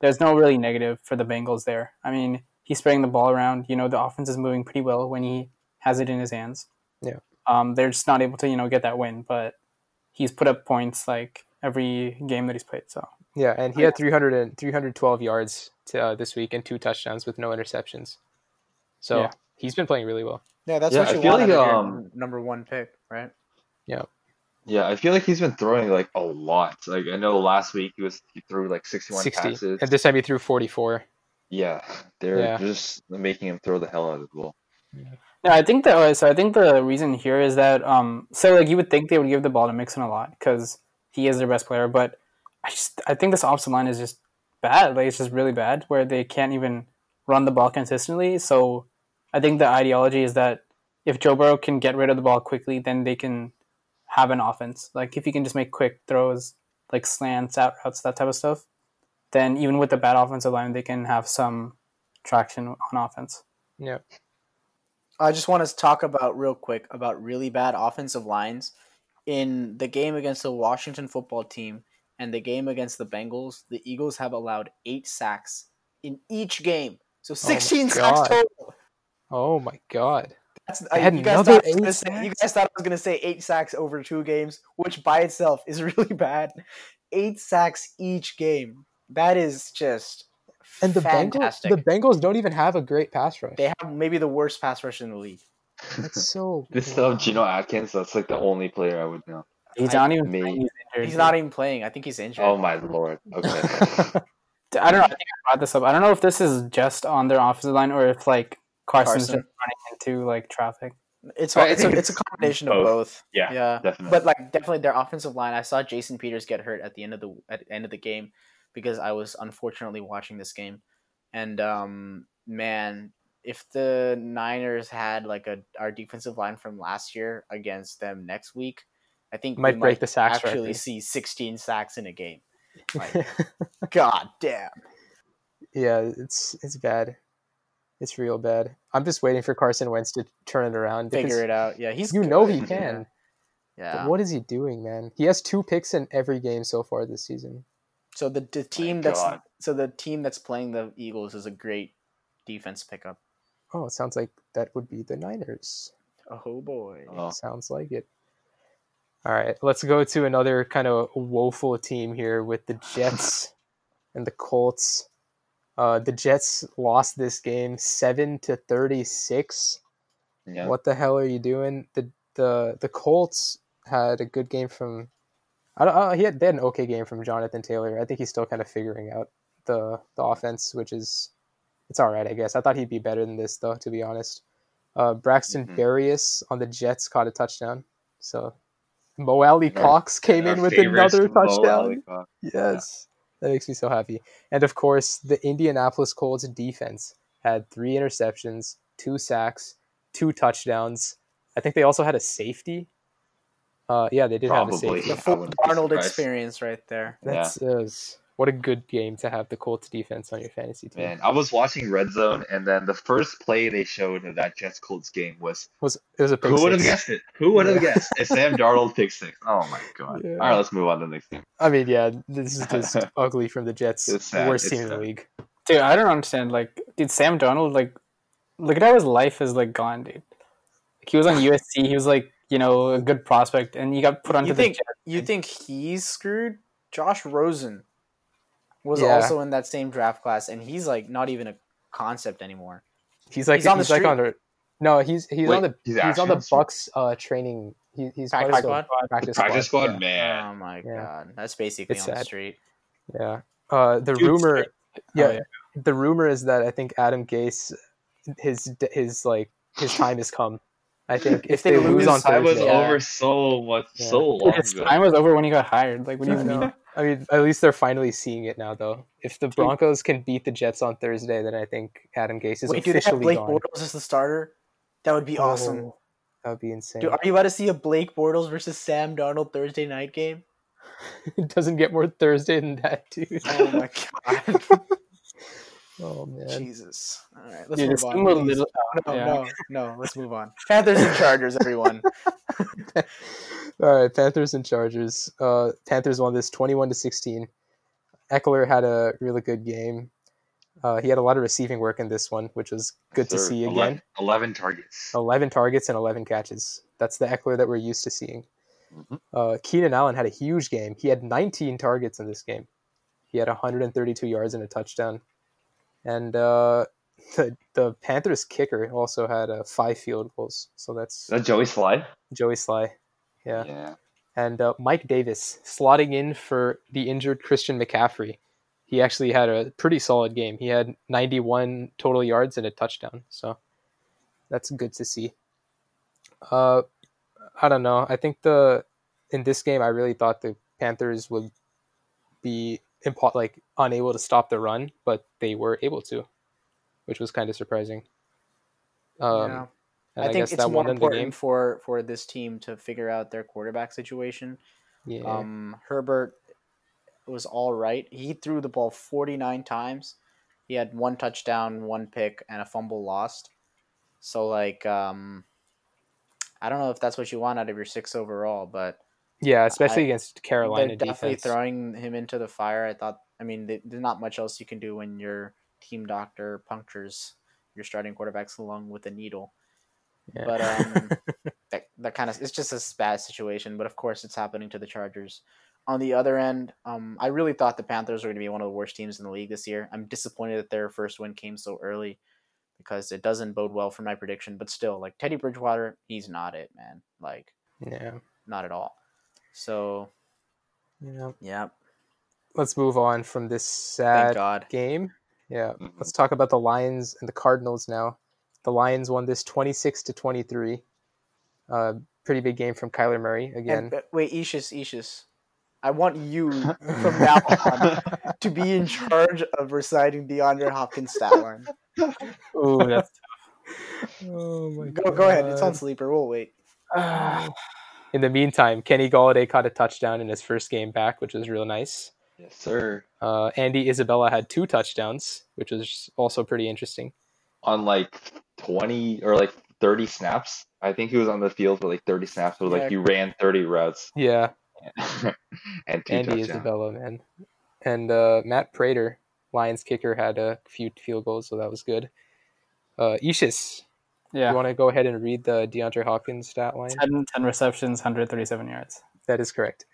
there's no really negative for the Bengals there. I mean, he's spreading the ball around. You know, the offense is moving pretty well when he has it in his hands. Yeah. Um, they're just not able to, you know, get that win, but he's put up points like every game that he's played. So Yeah, and he had 300 and 312 yards to, uh, this week and two touchdowns with no interceptions. So Yeah. he's been playing really well. Yeah, that's Yeah, what I you feel want like, out of your um, number one pick, right? Yeah, Yeah, I feel like he's been throwing like a lot. Like I know last week he was he threw like 61 60. passes. And this time he threw 44. Yeah, they're Yeah. just making him throw the hell out of the ball. No, I think that so. I think the reason here is that um, so like you would think they would give the ball to Mixon a lot because he is their best player, but I just I think this offensive line is just bad. Like it's just really bad where they can't even run the ball consistently. So I think the ideology is that if Joe Burrow can get rid of the ball quickly, then they can have an offense. Like if he can just make quick throws, like slants, out routes, that type of stuff, then even with the bad offensive line, they can have some traction on offense. Yeah. I just want to talk about real quick about really bad offensive lines in the game against the Washington football team and the game against the Bengals. The Eagles have allowed eight sacks in each game, so oh sixteen sacks total. Oh my god. That's, They uh, had you, guys thought I was gonna say, you guys thought I was going to say eight sacks over two games, which by itself is really bad. Eight sacks each game. That is just And the fantastic. Bengals the Bengals don't even have a great pass rush. they have maybe the worst pass rush in the league. That's so They still have Geno Atkins. That's like the only player I would know. He's not even me- playing, he's injured. He's not even playing. I think he's injured. Oh my lord. Okay. I don't know. I think I brought this up. I don't know if this is just on their offensive line or if like Carson's Carson. just running into like traffic. It's I it's a, think it's a it's combination of both. both. Yeah, yeah. definitely. But like definitely their offensive line. I saw Jason Peters get hurt at the end of the at the end of the game because I was unfortunately watching this game, and um man, if the Niners had like a our defensive line from last year against them next week, I think we Might break the sacks actually record. see 16 sacks in a game. Like, God damn. yeah, it's it's bad. It's real bad. I'm just waiting for Carson Wentz to turn it around. Figure it out. Yeah, he's You know he can. Yeah. But what is he doing, man? He has two picks in every game so far this season. So the, the team that's God. so the team that's playing the Eagles is a great defense pickup. Oh, it sounds like that would be the Niners. Oh boy. Oh. Sounds like it. All right, let's go to another kind of woeful team here with the Jets and the Colts. Uh, the Jets lost this game seven to thirty-six. yeah. What the hell are you doing? The the the Colts had a good game from. I don't. Uh, he had they had an okay game from Jonathan Taylor. I think he's still kind of figuring out the the offense, which is it's all right, I guess. I thought he'd be better than this, though, to be honest. Uh, Braxton Mhm. Berrios on the Jets caught a touchdown. So Mo Alley Our- Cox came in with another touchdown. Alie-Cox. Yes. That makes me so happy. And of course, the Indianapolis Colts defense had three interceptions, two sacks, two touchdowns. I think they also had a safety. Uh, yeah, they did have a safety. The full Arnold experience right there. That's is what a good game to have the Colts defense on your fantasy team. Man, I was watching Red Zone, and then the first play they showed of that Jets Colts game was Was it was a pick who would have guessed it? Who would have Yeah. guessed? It's Sam Darnold pick six. Oh my god! Yeah. All right, let's move on to the next game. I mean, yeah, this is just ugly from the Jets. It's sad, Worst it's team in the league. Dude, I don't understand. Like, dude, Sam Darnold, like, look at how his life is like gone, dude. Like, he was on USC. He was like, you know, a good prospect, and he got put onto You the think Jets. you think he's screwed? Josh Rosen was Yeah. also in that same draft class, and he's like not even a concept anymore. He's like He's on the he's like street. on the no, he's he's Wait, on the he's he's, on the on the street? Bucks uh training. He, he's Practice of the squad? practice, Practice squad, yeah. man. Oh my Yeah. god, that's basically It's on the street. Yeah. Uh, the Dude, rumor, yeah, Oh, yeah. the rumor is that I think Adam Gase, his his like his time has come. I think if, If they, they lose lose, on I was Yeah. over so much, Yeah. so long His ago. time was over when he got hired. Like, what do you mean? know. I mean, at least they're finally seeing it now, though. If the Broncos can beat the Jets on Thursday, then I think Adam Gase is Wait, do they have Blake gone. Bortles as the starter? That would be oh, awesome. Oh, that would be insane. Dude, are you about to see a Blake Bortles versus Sam Darnold Thursday night game? it doesn't get more Thursday than that, dude. Oh my god. Oh man. Jesus. All right, let's Dude, move on. team was little. No, yeah. no, no. Let's move on. Panthers and Chargers, everyone. All right, Panthers and Chargers. Uh, Panthers won this twenty-one to sixteen. Ekeler had a really good game. Uh, he had a lot of receiving work in this one, which was good to see 11 again. 11 targets. 11 targets and 11 catches. That's the Ekeler that we're used to seeing. Mhm. Uh, Keenan Allen had a huge game. He had 19 targets in this game. He had 132 yards and a touchdown. And uh, the, the Panthers kicker also had uh, five field goals. So that's that Joey Slye? Joey Slye. Yeah. Yeah. And uh, Mike Davis slotting in for the injured Christian McCaffrey. He actually had a pretty solid game. He had 91 total yards and a touchdown. So that's good to see. Uh, I don't know. I think the in this game, I really thought the Panthers would be impo- like unable to stop the run, but they were able to, which was kind of surprising. Um, yeah. and I think guess it's more won them the important for for this team to figure out their quarterback situation. Yeah. Um, Herbert was all right. He threw the ball 49 times. He had one touchdown, one pick, and a fumble lost. So like, um, I don't know if that's what you want out of your six overall, but yeah, especially I- against Carolina they're definitely defense. throwing him into the fire. I thought. I mean, there's not much else you can do when your team doctor punctures your starting quarterbacks along with a needle. Yeah. But um, that that kind of it's just a bad situation. But of course, it's happening to the Chargers. On the other end, um, I really thought the Panthers were going to be one of the worst teams in the league this year. I'm disappointed that their first win came so early because it doesn't bode well for my prediction. But still, like Teddy Bridgewater, he's not it, man. Like yeah. not at all. So Yeah. yeah, Let's move on from this sad God. game. Yeah. Mhm. Let's talk about the Lions and the Cardinals now. The Lions won this 26 to 23. Uh, pretty big game from Kyler Murray again. And, uh, wait, Ishis, Ishis. I want you from now on to be in charge of reciting DeAndre Hopkins stat line. Ooh, that's oh my Go, go ahead. It's on sleeper. We'll wait. In the meantime, Kenny Golladay caught a touchdown in his first game back, which was real nice. Yes, sir. Uh, Andy Isabella had two touchdowns, which was also pretty interesting. On like 20 or like 30 snaps. I think he was on the field for like 30 snaps, but Yeah. like he ran 30 routes Yeah, and two Andy touchdowns. Isabella, man. And uh, Matt Prater, Lions kicker, had a few field goals, so that was good. Uh, Ishis, yeah. you want to go ahead and read the DeAndre Hopkins stat line? 10, 10 receptions, 137 yards. That is correct.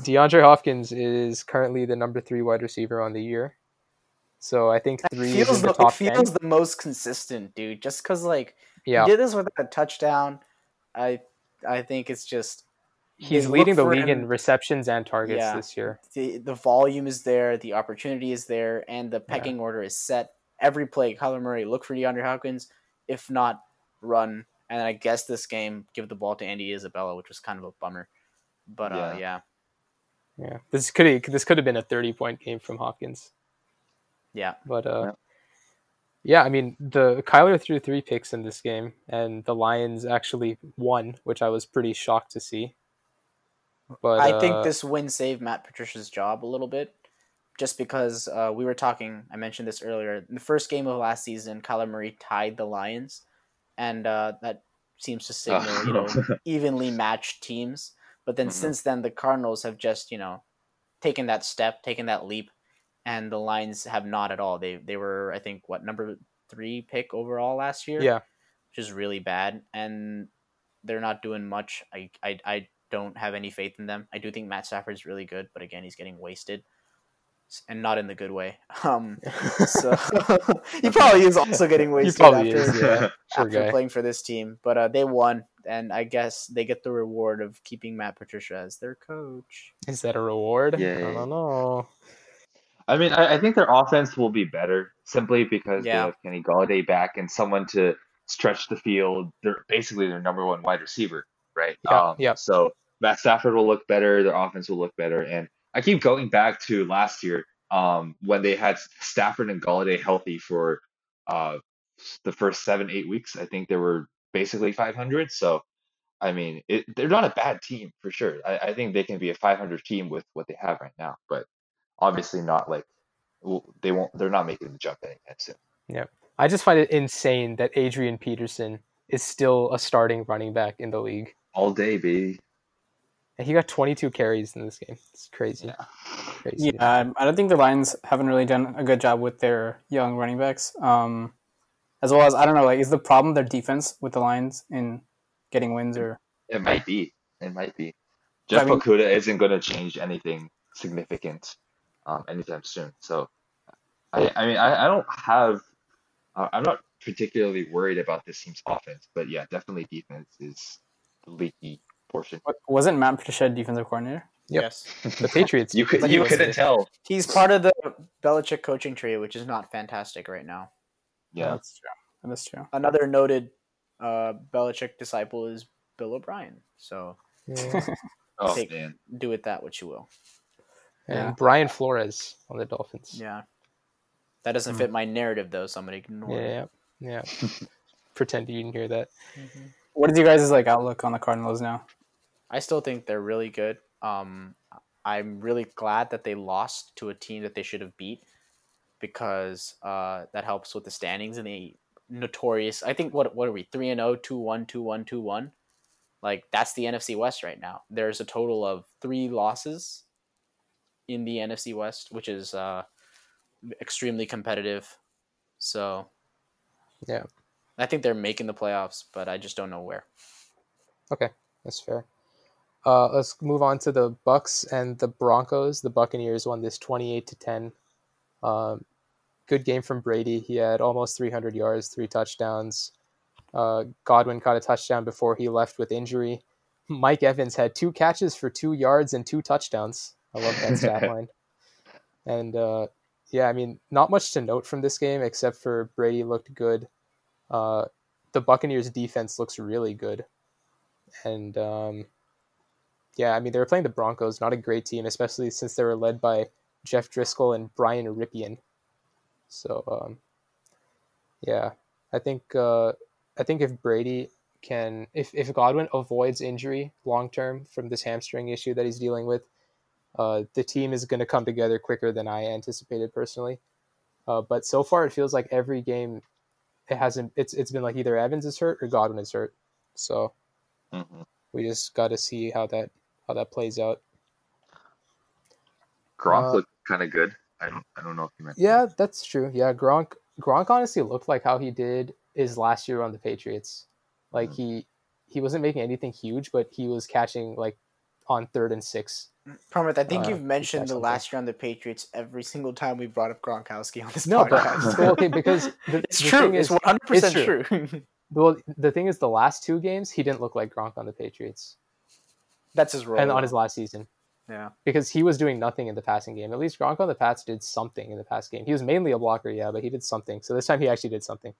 DeAndre Hopkins is currently the number three wide receiver on the year. So I think three is feels the the, feels 10. the most consistent, dude. Just because like Yeah, he did this with a touchdown, I I think it's just he's leading the league in receptions and targets Yeah. this year. the the volume is there, the opportunity is there, and the pecking order is set. Every play, Kyler Murray look for DeAndre Hopkins. If not, run. And I guess this game, give the ball to Andy Isabella, which was kind of a bummer. But uh, Yeah. Yeah, Yeah, this could this could have been a thirty point game from Hopkins. yeah, But uh, Yeah. yeah. I mean, the Kyler threw three picks in this game, and the Lions actually won, which I was pretty shocked to see. But I think uh, this win saved Matt Patricia's job a little bit, just because uh, we were talking. I mentioned this earlier. In the first game of last season, Kyler Murray tied the Lions, and uh, that seems to signal you know evenly matched teams. But then Mhm. since then, the Cardinals have just you know taken that step, taken that leap, and the Lions have not at all. They they were I think what number three pick overall last year. yeah, which is really bad, and they're not doing much. I I, I don't have any faith in them. I do think Matt Stafford's really good, but again, he's getting wasted, and not in the good way. Um, so he probably is also getting wasted after, is. Yeah, sure after guy. playing for this team. But uh, they won, and I guess they get the reward of keeping Matt Patricia as their coach. Is that a reward? I don't know. I mean, I, I think their offense will be better simply because Yeah. they have Kenny Golladay back and someone to stretch the field. They're basically their number one wide receiver, right? Yeah, Um, yeah. So Matt Stafford will look better. Their offense will look better. And I keep going back to last year um, when they had Stafford and Golladay healthy for uh, the first seven, eight weeks. I think they were basically 500. So, I mean, it, they're not a bad team for sure. I, I think they can be a 500 team with what they have right now, but obviously not like they won't. They're not making the jump anytime soon. Yeah, I just find it insane that Adrian Peterson is still a starting running back in the league. All day, baby. And he got 22 carries in this game. It's crazy. Yeah. Crazy. Yeah, um, I don't think the Lions haven't really done a good job with their young running backs. Um, as well as I don't know, like is the problem their defense with the Lions in getting wins or It might be. It might be. But I mean- Okudah isn't going to change anything significant um, anytime soon. So, I, I mean, I, I don't have. Uh, I'm not particularly worried about this team's offense, but yeah, definitely defense is leaky portion. wasn't Matt Patricia defensive coordinator? Yep. Yes. The Patriots. You could But you he couldn't was- tell. He's part of the Belichick coaching trio, which is not fantastic right now. Yeah. that's true. That's true. Another noted uh, Belichick disciple is Bill O'Brien. So Yeah. Oh Take- man. do with that what you will. And Yeah. Brian Flores on the Dolphins. Yeah. That doesn't Hmm. fit my narrative though, so I'm gonna ignore it. Yeah. Yeah. Pretend you didn't hear that. What is you guys' like outlook on the Cardinals now? I still think they're really good. Um, I'm really glad that they lost to a team that they should have beat because uh, that helps with the standings and the notorious. I think what what are we three and 0, 2-1, 2-1, 2-1? Like that's the NFC West right now. There's a total of three losses in the NFC West, which is uh, extremely competitive. So, Yeah. I think they're making the playoffs, but I just don't know where. Okay, that's fair. Uh, let's move on to the Bucks and the Broncos. The Buccaneers won this twenty-eight to ten. Um, good game from Brady. He had almost three hundred yards, three touchdowns. Uh, Godwin caught a touchdown before he left with injury. Mike Evans had two catches for two yards and two touchdowns. I love that stat line. And uh, yeah, I mean, not much to note from this game except for Brady looked good. Uh, the Buccaneers defense looks really good and um, yeah, I mean they were playing the Broncos, not a great team, especially since they were led by Jeff Driskel and Brian Rypien. So um, yeah, I think uh, I think if Brady can, if if Godwin avoids injury long term from this hamstring issue that he's dealing with, uh, the team is going to come together quicker than I anticipated personally. Uh, but so far, it feels like every game, it hasn't. It's it's been like either Evans is hurt or Godwin is hurt. So Mhm. we just got to see how that how that plays out. Gronk Uh, looked kind of good. I don't. I don't know if you meant. Yeah, that's true. Yeah, Gronk Gronk honestly looked like how he did his last year on the Patriots. Like Mhm. he he wasn't making anything huge, but he was catching like on third and six. Promet, I think Uh, you've mentioned the last year on the Patriots every single time we brought up Gronkowski on this No, podcast. well, okay, because the, it's the true. thing It's is, one hundred percent it's true. well, the thing is, the last two games he didn't look like Gronk on the Patriots, That's his role. and on his last season yeah. because he was doing nothing in the passing game. At least Gronk on the Pats did something in the pass game. He was mainly a blocker, yeah, but he did something. So this time he actually did something.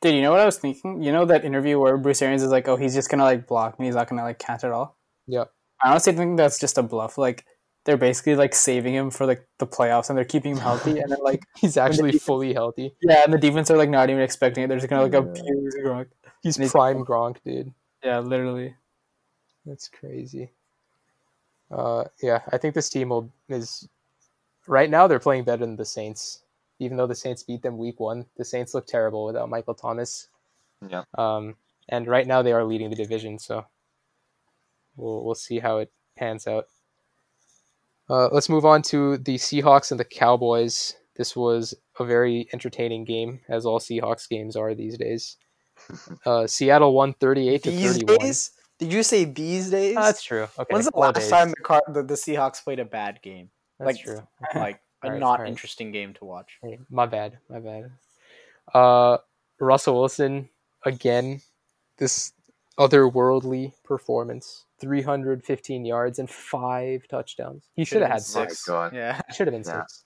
Dude, you know what I was thinking? You know that interview where Bruce Arians is like, "Oh, he's just gonna like block and he's not gonna like catch it all." Yep. I honestly think that's just a bluff. Like they're basically like saving him for like the playoffs and they're keeping him healthy and then like He's actually defense- fully healthy. yeah, and the defense are like not even expecting it. They're just gonna like Yeah. abuse Gronk. He's he's- prime Gronk, dude. Yeah, literally. That's crazy. Uh, yeah, I think this team will is right now they're playing better than the Saints. Even though the Saints beat them week one, the Saints look terrible without Michael Thomas. Yeah. Um, and right now they are leading the division, so we'll we'll see how it pans out. Uh, let's move on to the Seahawks and the Cowboys. This was a very entertaining game, as all Seahawks games are these days. Uh, Seattle won thirty-eight to These thirty-one. days? Did you say these days? That's true. Okay. When's the all last days. time the, car- the the Seahawks played a bad game? That's like- true. Like a Alright, not alright. interesting game to watch. Hey, my bad. My bad. Uh, Russell Wilson again. This otherworldly performance: three hundred fifteen yards and five touchdowns. He should have had six. My God. Yeah. Should have been Yeah. six.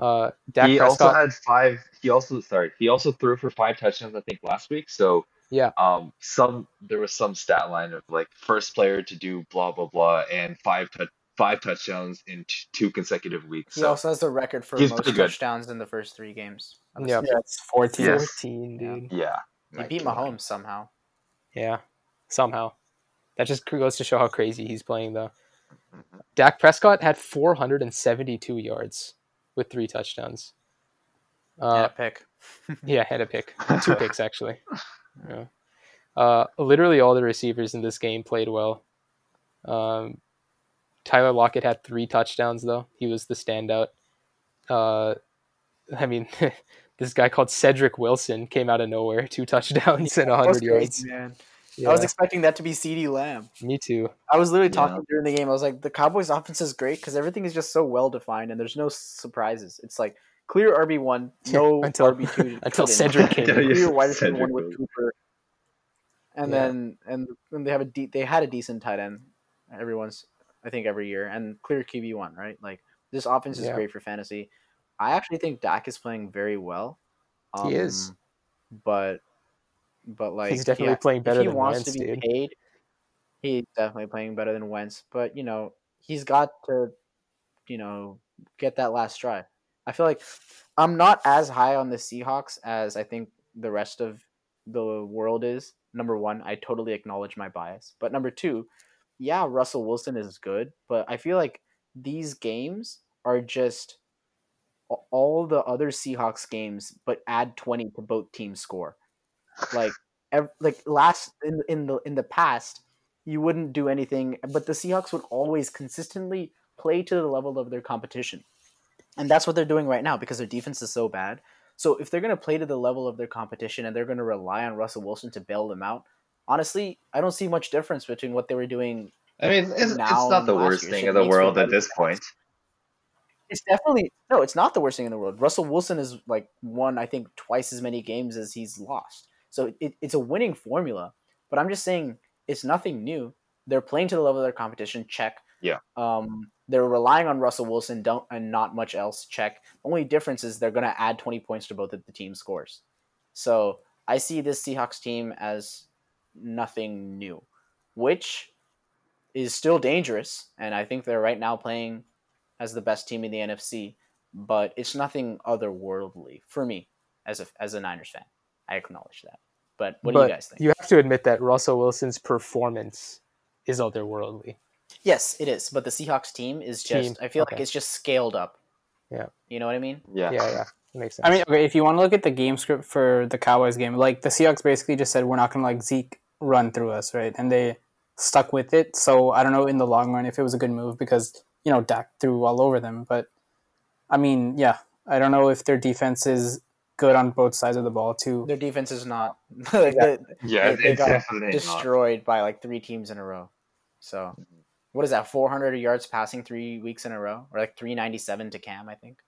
Uh, Dak he Prescott. also had five. He also sorry. He also threw for five touchdowns. I think last week. So Yeah. Um. Some there was some stat line of like first player to do blah blah blah and five tou- five touchdowns in t- two consecutive weeks. He So also has the record for most touchdowns in the first three games. of Yeah. season. Yeah, it's fourteen. Yes. Fourteen, dude. yeah. He My beat God. Mahomes somehow. Yeah. Somehow, that just goes to show how crazy he's playing, though. Mhm. Dak Prescott had four hundred and seventy-two yards. with three touchdowns. and Uh, a pick. yeah, had a pick, two picks actually. Yeah. Uh, literally all the receivers in this game played well. Um, Tyler Lockett had three touchdowns though. He was the standout. Uh, I mean, this guy called Cedric Wilson came out of nowhere, two touchdowns and That 100 crazy, yards. man. Yeah, I was expecting that to be CeeDee Lamb. me too. I was literally Yeah. talking during the game. I was like, the Cowboys' offense is great because everything is just so well defined and there's no surprises. It's like clear RB one, no Until- RB two, until Cedric came clear wide receiver one with Cooper, and Yeah. then and then they have a de- they had a decent tight end. Everyone's I think every year and clear QB one, right? Like this offense is Yeah. great for fantasy. I actually think Dak is playing very well. He is. Um, but but like He's definitely yeah, playing better if he than wants Wentz, to be dude. paid, he's definitely playing better than Wentz. But you know, he's got to, you know, get that last drive. I feel like I'm not as high on the Seahawks as I think the rest of the world is. Number one, I totally acknowledge my bias. But number two, yeah, Russell Wilson is good, but I feel like these games are just all the other Seahawks games, but add twenty to both teams' score. Like, ev- like last in in the in the past, you wouldn't do anything, but the Seahawks would always consistently play to the level of their competition, and that's what they're doing right now because their defense is so bad. So if they're going to play to the level of their competition and they're going to rely on Russell Wilson to bail them out, honestly, I don't see much difference between what they were doing I mean, it's, it's not the worst year, thing shit in the world at this point. It's definitely no. It's not the worst thing in the world. Russell Wilson is like won, I think, twice as many games as he's lost. So it, it's a winning formula. But I'm just saying it's nothing new. They're playing to the level of their competition. Check. Yeah. Um, they're relying on Russell Wilson. Don't and not much else. Check. Only difference is they're going to add 20 points to both of the team scores. So I see this Seahawks team as nothing new, which is still dangerous. And I think they're right now playing as the best team in the NFC, but it's nothing otherworldly for me as a as a Niners fan. I acknowledge that. But what do you guys think? you have to admit that Russell Wilson's performance is otherworldly. Yes, it is. But the Seahawks team is just Team, I feel like it's just scaled up. Yeah. You know what I mean? Yeah. Yeah, yeah, makes sense. I mean, okay, if you want to look at the game script for the Cowboys game, like the Seahawks basically just said we're not going to like Zeke run through us, right? And they stuck with it. So I don't know in the long run if it was a good move because you know Dak threw all over them. But I mean, yeah, I don't know if their defense is good on both sides of the ball too. Their defense is not like, they, Yeah, they it's got definitely not. destroyed by like three teams in a row. So what is that? 400 yards passing three weeks in a row, or like 397 to Cam? I think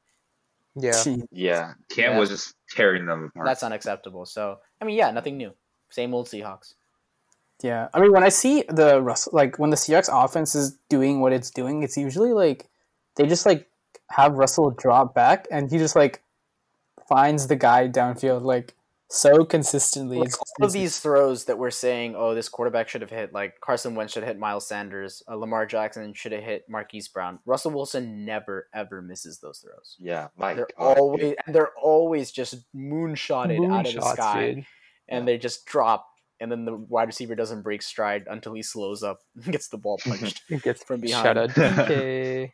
yeah, Yeah, Cam Yeah. was just tearing them apart. that's unacceptable. So I mean, yeah, nothing new. Same old Seahawks. Yeah, I mean, when I see the Russell, like when the Seahawks offense is doing what it's doing, it's usually like they just like have Russell drop back, and he just like finds the guy downfield like so consistently. Like all of these throws that we're saying, oh, this quarterback should have hit, like Carson Wentz should have hit Miles Sanders, uh, Lamar Jackson should have hit Marquise Brown. Russell Wilson never ever misses those throws. yeah, my They're God, dude. always and they're always just moonshotted out of the sky, dude. and they just drop, and then the wide receiver doesn't break stride until he slows up and gets the ball punched. Gets From Shut behind. up,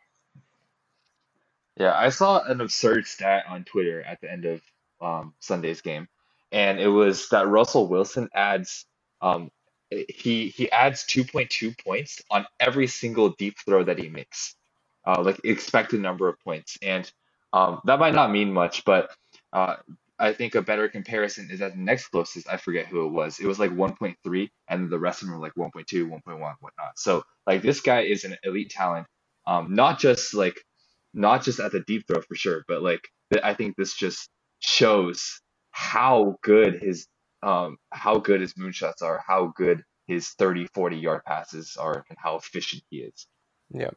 Yeah, I saw an absurd stat on Twitter at the end of um, Sunday's game, and it was that Russell Wilson adds um, he he adds 2.2 points on every single deep throw that he makes, uh, like expected number of points, and um, that might not mean much, but uh, I think a better comparison is that the next closest, I forget who it was, it was like 1.3, and the rest of them were like 1.2, 1.1, whatnot. So like this guy is an elite talent, um, not just like not just at the deep throw for sure, but like I think this just shows how good his um how good his moonshots are, how good his 30, 40 yard passes are, and how efficient he is. Yeah.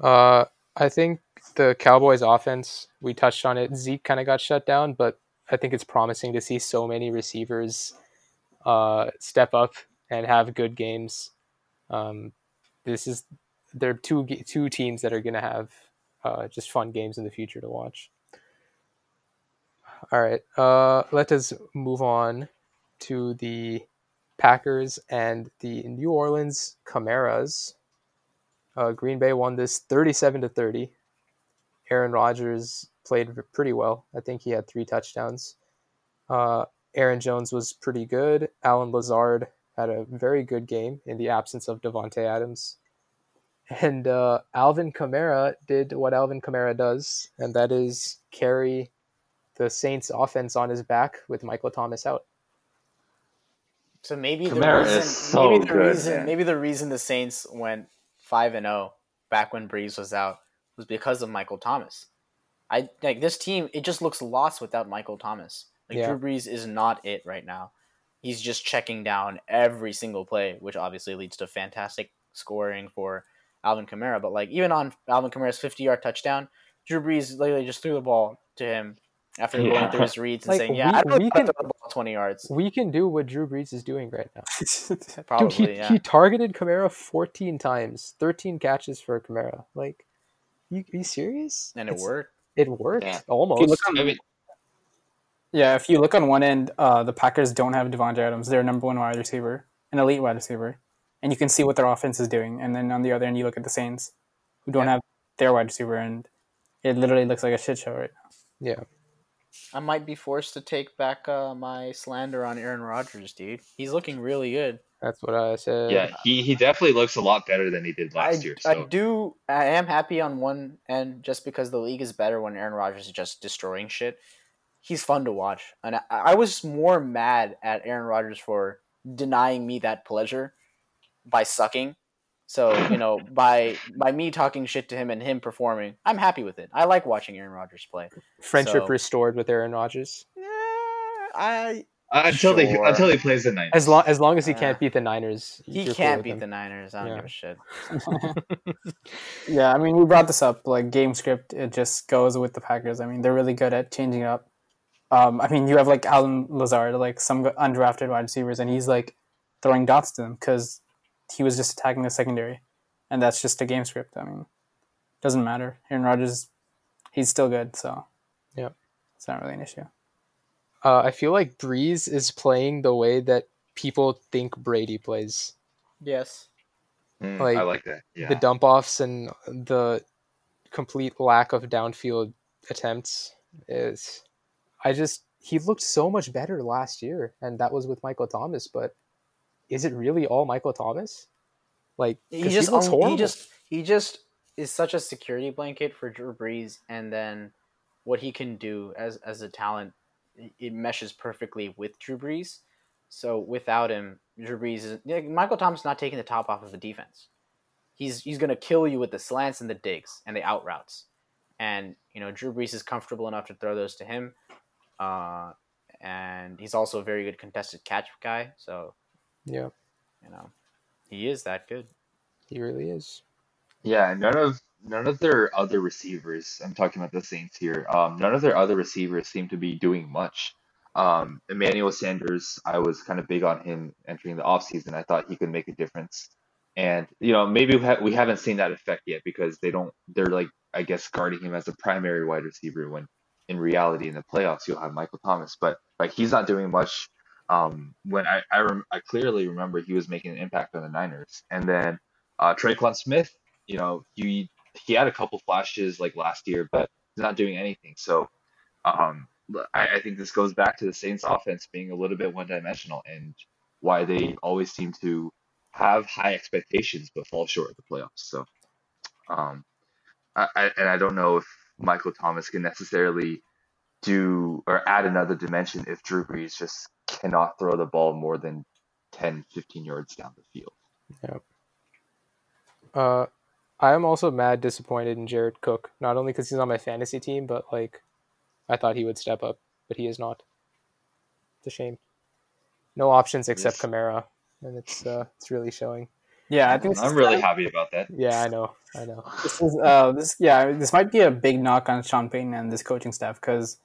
Uh, I think the Cowboys' offense. We touched on it. Zeke kind of got shut down, but I think it's promising to see so many receivers uh, step up and have good games. Um, this is they're two two teams that are going to have uh, just fun games in the future to watch. All right, uh, let us move on to the Packers and the New Orleans Camaras. Uh, Green Bay won this 37 to 30. Aaron Rodgers played pretty well. I think he had three touchdowns. Uh, Aaron Jones was pretty good. Allen Lazard had a very good game in the absence of Davante Adams. And uh, Alvin Kamara did what Alvin Kamara does, and that is carry the Saints offense on his back with Michael Thomas out. So maybe the Kamara is reason, so maybe the good, reason, man. maybe the reason the Saints went five and zero back when Brees was out was because of Michael Thomas. I like this team. It just looks lost without Michael Thomas. Like Yeah. Drew Brees is not it right now. He's just checking down every single play, which obviously leads to fantastic scoring for Alvin Kamara. But like even on Alvin Kamara's fifty-yard touchdown, Drew Brees literally just threw the ball to him after Yeah. going through his reads and Like, saying, "Yeah, we- I don't we can- throw the ball twenty yards." We can do what Drew Brees is doing right now. Probably, Dude, he, yeah. he targeted Kamara 14 times, 13 catches for Kamara. Like, you, are you serious? and it It's- worked. It worked Yeah. almost. If on, yeah, if you look on one end, uh, the Packers don't have Davante Adams. They're number one wide receiver, an elite wide receiver, and you can see what their offense is doing. And then on the other end, you look at the Saints, who don't Yeah. have their wide receiver, and it literally looks like a shit show right now. yeah. I might be forced to take back uh, my slander on Aaron Rodgers, dude. He's looking really good. That's what I said. yeah, he, he definitely looks a lot better than he did last I, year. I do. I am happy on one end just because the league is better when Aaron Rodgers is just destroying shit. He's fun to watch, and I, I was more mad at Aaron Rodgers for denying me that pleasure by sucking. So you know, by by me talking shit to him and him performing, I'm happy with it. I like watching Aaron Rodgers play. Friendship So- restored with Aaron Rodgers. Yeah, I uh, until they until he plays the Niners. As long as long as he Uh, can't beat the Niners, he can't beat him. the Niners. I don't Yeah. give a shit. Yeah, I mean, we brought this up. Like game script, it just goes with the Packers. I mean, they're really good at changing it up. Um, I mean, you have like Allen Lazard, like some undrafted wide receivers, and he's like throwing dots to them because he was just attacking the secondary, and that's just a game script. I mean, doesn't matter. Aaron Rodgers, he's still good, so Yeah. it's not really an issue. Uh, I feel like Brees is playing the way that people think Brady plays. Yes. Mm, like, I like that. Yeah. The dump offs and the complete lack of downfield attempts is. I just he looked so much better last year, and that was with Michael Thomas. But is it really all Michael Thomas? Like he just looks own- horrible. he just he just is such a security blanket for Drew Brees, and then what he can do as as a talent, it- meshes perfectly with Drew Brees. So without him, Drew Brees is Michael Thomas is not taking the top off of the defense. He's he's gonna kill you with the slants and the digs and the out routes, and you know Drew Brees is comfortable enough to throw those to him, uh, and he's also a very good contested catch guy. So yeah, you know he is that good. he really is. Yeah, none of none of their other receivers, I'm talking about the Saints here, um, none of their other receivers seem to be doing much. Um, Emmanuel Sanders, I was kind of big on him entering the offseason. I thought he could make a difference. And, you know, maybe we, ha- we haven't seen that effect yet because they don't, they're like, I guess, guarding him as a primary wide receiver when in reality in the playoffs you'll have Michael Thomas. But, like, he's not doing much. Um, when I, I, rem- I clearly remember he was making an impact on the Niners. And then uh, Tre'Quan Smith, you know, he he had a couple flashes like last year, but he's not doing anything. So um, I, I think this goes back to the Saints offense being a little bit one dimensional and why they always seem to have high expectations but fall short of the playoffs. So um, I, I, and I don't know if Michael Thomas can necessarily do or add another dimension if Drew Brees just cannot throw the ball more than 10, 15 yards down the field. Uh, I am also mad disappointed in Jared Cook. Not only because he's on my fantasy team, but like, I thought he would step up, but he is not. It's a shame. No options except Yes. Kamara, and it's uh, it's really showing. Yeah, I think I'm really kind happy about that. Yeah, I know, I know. this is uh this yeah this might be a big knock on Sean Payton and this coaching staff because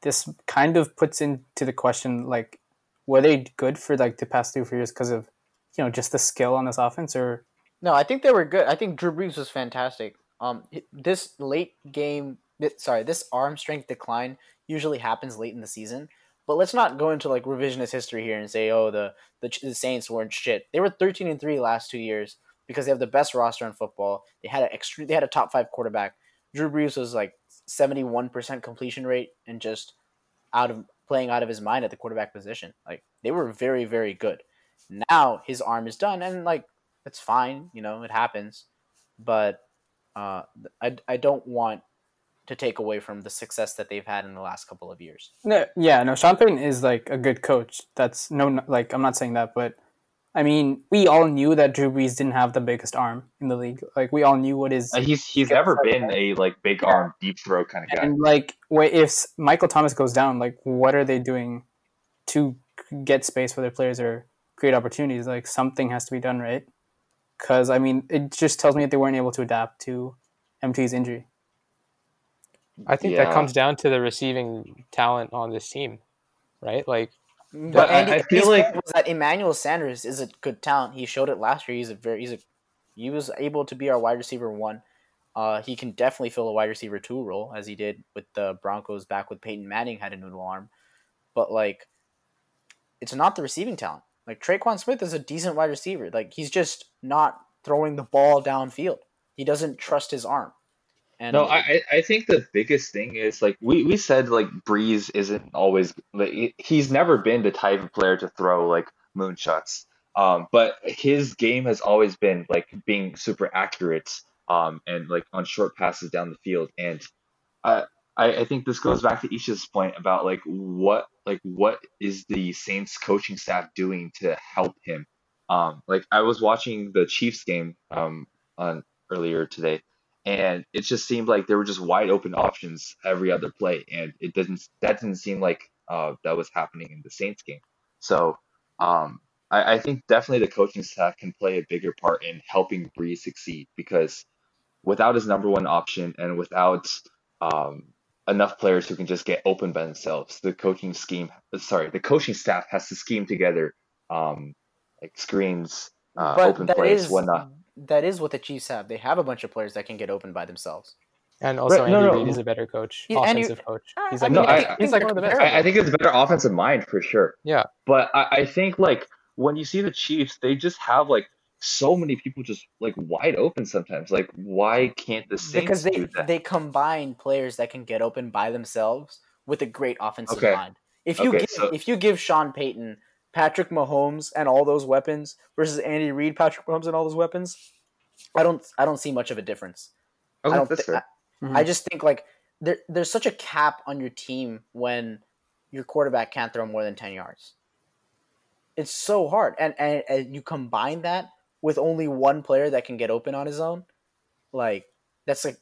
this kind of puts into the question like were they good for like the past two years because of you know just the skill on this offense or No, I think they were good. I think Drew Brees was fantastic. Um, this late game, sorry, this arm strength decline usually happens late in the season. But let's not go into like revisionist history here and say, oh, the the, the Saints weren't shit. They were thirteen and three last two years because they have the best roster in football. They had an extre- they had a top five quarterback. Drew Brees was like seventy one percent completion rate and just out of playing out of his mind at the quarterback position. Like they were very very good. Now his arm is done, and like it's fine. You know, it happens. But uh, I I don't want to take away from the success that they've had in the last couple of years. No, yeah, no. Sean Payton is like a good coach. That's no, no, like I'm not saying that, but I mean, we all knew that Drew Brees didn't have the biggest arm in the league. Like we all knew what his Uh, he's he's never been a like big arm, deep throw kind of guy. and like wh- if Michael Thomas goes down, like what are they doing to get space for their players or create opportunities? Like something has to be done, right? Because I mean, it just tells me that they weren't able to adapt to MT's injury. I think Yeah. that comes down to the receiving talent on this team, right? Like, But I- Andy, I feel like- was that Emmanuel Sanders is a good talent. He showed it last year. He's a very he's a he was able to be our wide receiver one. Uh, he can definitely fill a wide receiver two role as he did with the Broncos back with Peyton Manning had a noodle arm. But like, it's not the receiving talent. Like Tre'Quan Smith is a decent wide receiver. Like he's just not throwing the ball downfield. He doesn't trust his arm. And No, I I- think the biggest thing is like we, we said like Brees isn't always like he's never been the type of player to throw like moonshots. Um, but his game has always been like being super accurate um and like on short passes down the field. And I I, I think this goes back to Isha's point about like what like what is the Saints coaching staff doing to help him. Um, like I was watching the Chiefs game um on earlier today and it just seemed like there were just wide open options every other play, and it didn't that didn't seem like uh, that was happening in the Saints game. So um, I, I think definitely the coaching staff can play a bigger part in helping Brees succeed because without his number one option and without um, enough players who can just get open by themselves, the coaching scheme sorry the coaching staff has to scheme together um, like screens, uh, open plays, is whatnot. That is what the Chiefs have. They have a bunch of players that can get open by themselves. and also Right, no, Andy no. Reid is a better coach, Yeah, Andy- offensive coach. I- He's I like, mean, no, I- he's, I like one of the best. I, I think it's a better offensive mind for sure. Yeah. But I, I think like when you see the Chiefs, they just have like so many people just like wide open sometimes. Like why can't the Saints because they do that? they combine players that can get open by themselves with a great offensive Okay. mind. If you Okay, give, so- if you give Sean Payton, Patrick Mahomes, and all those weapons versus Andy Reid, Patrick Mahomes, and all those weapons, I don't I don't see much of a difference. I don't. that's thi- fair. I, Mhm. I just think like there there's such a cap on your team when your quarterback can't throw more than ten yards. It's so hard, and and, and you combine that with only one player that can get open on his own, like that's like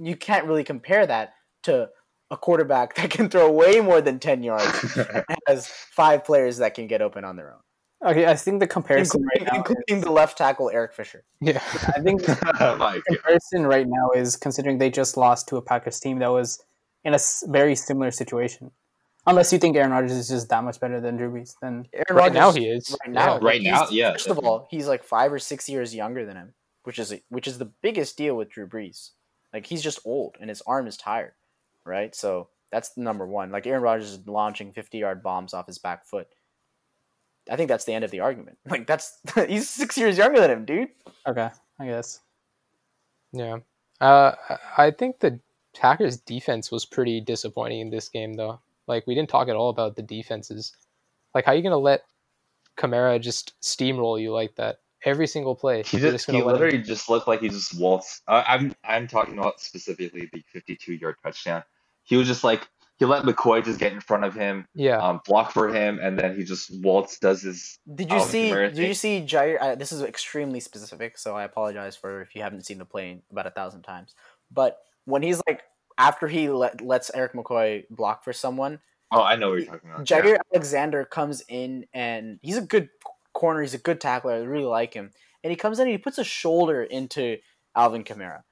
you can't really compare that to a quarterback that can throw way more than ten yards has five players that can get open on their own, Okay, I think the comparison including, right now, including is, the left tackle Eric Fisher. Yeah. I think the God. comparison right now is considering they just lost to a Packers team that was in a s- very similar situation. Unless you think Aaron Rodgers is just that much better than Drew Brees, then Aaron Right now he is. Right now, Yeah. Right now, yeah, First of all, he's like five or six years younger than him, which is which is the biggest deal with Drew Brees. Like he's just old and his arm is tired, right? So that's number one. Like Aaron Rodgers is launching fifty-yard bombs off his back foot. I think that's the end of the argument. Like that's he's six years younger than him, dude. okay, I guess. Yeah. Uh, I think the Packers defense was pretty disappointing in this game, though. Like, we didn't talk at all about the defenses. Like, how are you going to let Kamara just steamroll you like that every single play? He You're just he let him- literally just looked like he just waltzed. I, I'm I'm talking about specifically the 52 yard touchdown. He was just like he let McCoy just get in front of him, Yeah. um, block for him, and then he just waltz does his. Did you see? Did you see Jair? Uh, this is extremely specific, so I apologize for if you haven't seen the play about a thousand times. But when he's like after he let, lets Erik McCoy block for someone, Oh, I know what you're talking about. Jair Alexander comes in and he's a good corner. He's a good tackler. I really like him. And he comes in and he puts a shoulder into Alvin Kamara.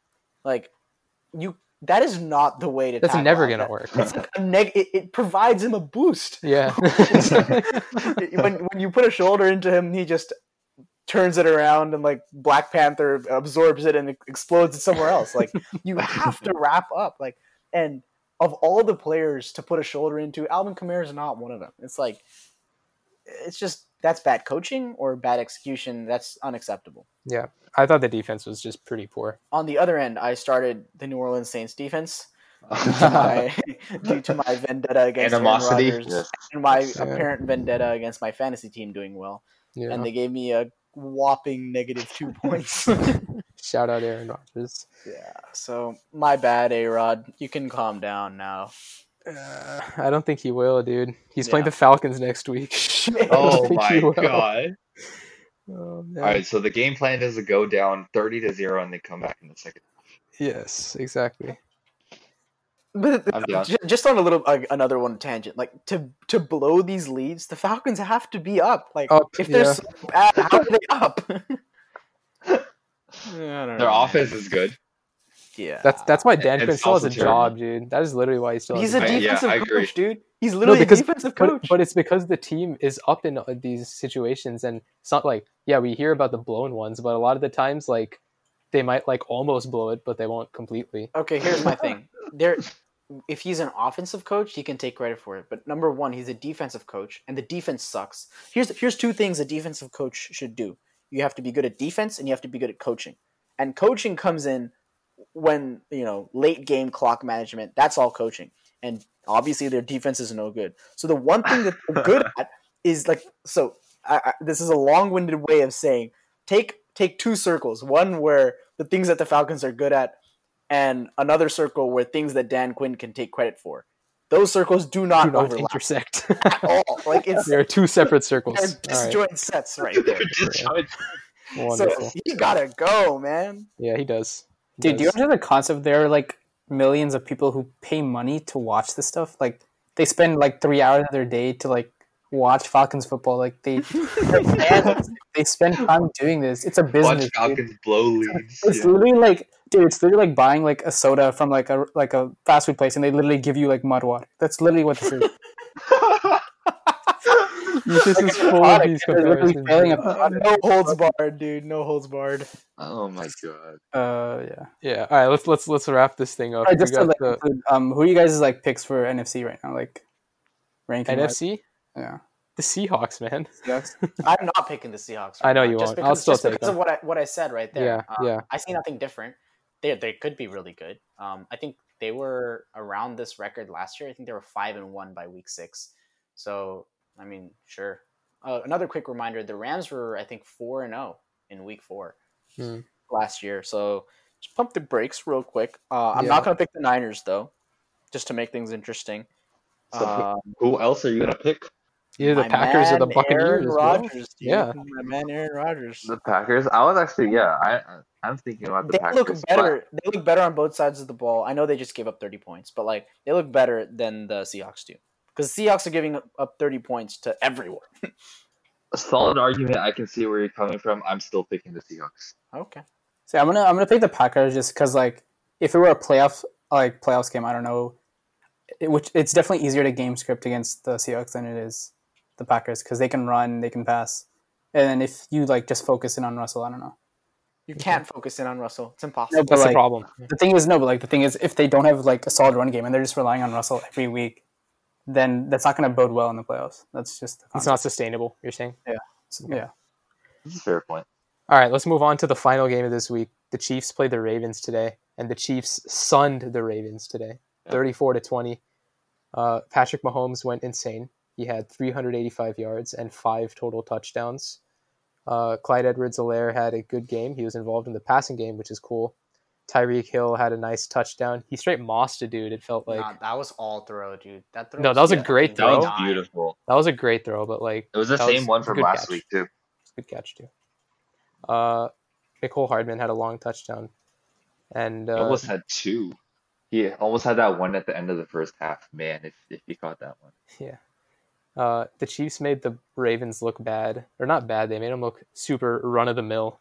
Like you, that is not the way to. That's never going to work. It's like a neg- it, it provides him a boost. Yeah. when when you put a shoulder into him, he just turns it around and like Black Panther absorbs it and explodes it somewhere else. Like you have to wrap up. Like and of all the players to put a shoulder into, Alvin Kamara is not one of them. It's like it's just that's bad coaching or bad execution. That's unacceptable. Yeah, I thought the defense was just pretty poor. On the other end, I started the New Orleans Saints defense due to my, due to my vendetta against Aaron Animosity. Rodgers Yes. and my Yeah. apparent vendetta against my fantasy team doing well, Yeah. and they gave me a whopping negative two points. Shout out Aaron Rodgers. yeah, so my bad, A Rod. You can calm down now. Uh, I don't think he will, dude. He's playing the Falcons next week. Oh my god. Oh. All right, so the game plan is to go down 30 to 0 and then come back in the second. Yes, exactly. But I'm down. ju- just on a little uh, another one tangent, like to to blow these leads, the Falcons have to be up. Like Up, if they're yeah. so bad, how are they up? I don't Their know, offense is good. Yeah, That's that's why Dan Quinn still has a terrible. job, dude. That is literally why he still has he's a a job. I- yeah, defensive coach, dude. He's literally because- a defensive coach. but it's because the team is up in uh, these situations, and it's not like yeah, we hear about the blown ones, but a lot of the times like they might like almost blow it, but they won't completely. okay, here's my thing. There, if he's an offensive coach, he can take credit for it. But number one, he's a defensive coach, and the defense sucks. Here's here's two things a defensive coach should do. You have to be good at defense, and you have to be good at coaching. And coaching comes in when you know late game clock management. That's all coaching. And obviously, their defense is no good. So the one thing that they're good at is like so. I, I, this is a long-winded way of saying take take two circles. One where the things that the Falcons are good at, and another circle where things that Dan Quinn can take credit for. Those circles do not, Do not overlap intersect. at all. Like it's there are two separate circles. they're All right, disjoint sets right there. wonderful. So he gotta go, man. yeah, he does. Dude, do you understand the concept? There are like millions of people who pay money to watch this stuff. Like they spend like three hours of their day to like watch Falcons football. Like they fans. they spend time doing this. It's a Watch business. dude. Falcons blow leads. It's Yeah. literally like, dude, it's literally like buying like a soda from like a like a fast food place, and they literally give you like mud water. That's literally what this is. this is full of product, these comparisons. Uh, No holds barred, dude. No holds barred. oh my god. Uh, yeah. yeah. All right, let's let's let's wrap this thing up. All right, We just to like, the um, who are you guys' like picks for NFC right now? Like ranking wise? NFC, Yeah. the Seahawks, man. Yes. I'm not picking the Seahawks. I know now, you just won't. Because, I'll still just take because them. of what I what I said right there. Yeah, Um, yeah. I see nothing different. They they could be really good. Um, I think they were around this record last year. I think they were five and one by week six. So I mean, sure. Uh, another quick reminder: the Rams were I think four and zero in week four Hmm. last year. So just pump the brakes real quick. Uh, I'm Yeah. not going to pick the Niners though, just to make things interesting. So- Um, Who else are you gonna pick? Either the Packers or the Buccaneers. Aaron. Rodgers, dude. Yeah. my man, Aaron Rodgers. The Packers. I was actually yeah. I I'm thinking about the they Packers. look but- better. They look better on both sides of the ball. I know they just gave up 30 points, but like they look better than the Seahawks do. Because Seahawks are giving up- up 30 points to everyone. A solid argument. I can see where you're coming from. I'm still picking the Seahawks. okay. So I'm gonna I'm gonna pick the Packers just because like if it were a playoff like playoffs game, I don't know, it, which it's definitely easier to game script against the Seahawks than it is the Packers because they can run, they can pass, and if you like just focus in on Russell, I don't know. You can't focus in on Russell. It's impossible. No, but That's the problem. the thing is no, but like the thing is if they don't have like a solid run game and they're just relying on Russell every week, then that's not gonna bode well in the playoffs. That's just the It's not sustainable. You're saying. concept. yeah. This is a fair point. All right, let's move on to the final game of this week. The Chiefs played the Ravens today, and the Chiefs sunned the Ravens today, Yeah. 34 to 20. Uh, Patrick Mahomes went insane. He had 385 yards and five total touchdowns. Uh, Clyde Edwards-Helaire had a good game. He was involved in the passing game, which is cool. Tyreek Hill had a nice touchdown. He straight mossed a dude. It felt like Nah, that was all throw, dude. That throw No, that was a fucking great That throw. was beautiful. that was a great throw, but like It was the same was one from last catch. week too. Good catch too. Uh, Mecole Hardman had a long touchdown, and He uh, almost had two. He almost had that one at the end of the first half. Man, if if he caught that one. yeah, uh, the Chiefs made the Ravens look bad, or not bad. They made them look super run of the mill.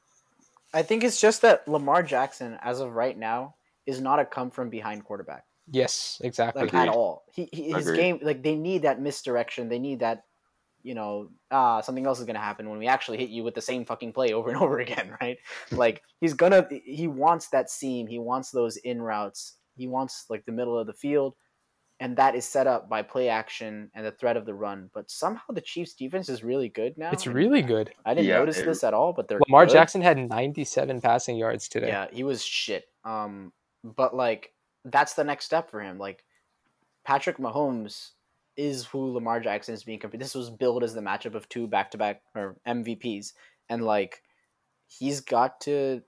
I think it's just that Lamar Jackson, as of right now, is not a come from behind quarterback. Yes, exactly. like Agreed. at all. He, he his Agreed. game like they need that misdirection. They need that, you know, ah, something else is gonna happen when we actually hit you with the same fucking play over and over again, right? like he's gonna he wants that seam. He wants those in routes. He wants like the middle of the field. And that is set up by play action and the threat of the run. But somehow the Chiefs' defense is really good now. It's really good. I didn't Yeah, notice it- this at all, but they're Lamar good. Jackson had 97 passing yards today. Yeah, he was shit. Um, but like that's the next step for him. Like Patrick Mahomes is who Lamar Jackson is being compared. This was billed as the matchup of two back to back or MVPs, and like he's got to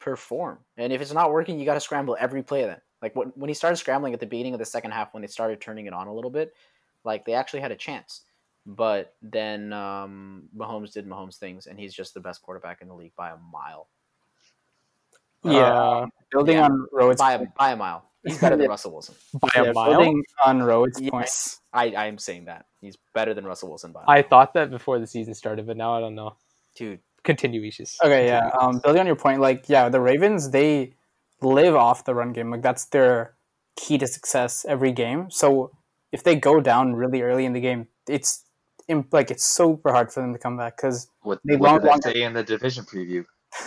perform. And if it's not working, you got to scramble every play. Then, like when when he started scrambling at the beginning of the second half, when they started turning it on a little bit, like they actually had a chance. But then um, Mahomes did Mahomes things, and he's just the best quarterback in the league by a mile. Yeah, Uh, building yeah. on Rohit's by a, by a mile. He's better than Russell Wilson. by yeah, a mile. building on Rohit's point. Yes, I, I am saying that he's better than Russell Wilson by a I mile. thought that before the season started, but now I don't know. dude. Continue, Ishis. Okay, yeah. Um, building on your point, like, yeah, the Ravens they live off the run game. Like that's their key to success every game. So if they go down really early in the game, it's im- like it's super hard for them to come back because What, They what long- did I long- say in the division preview?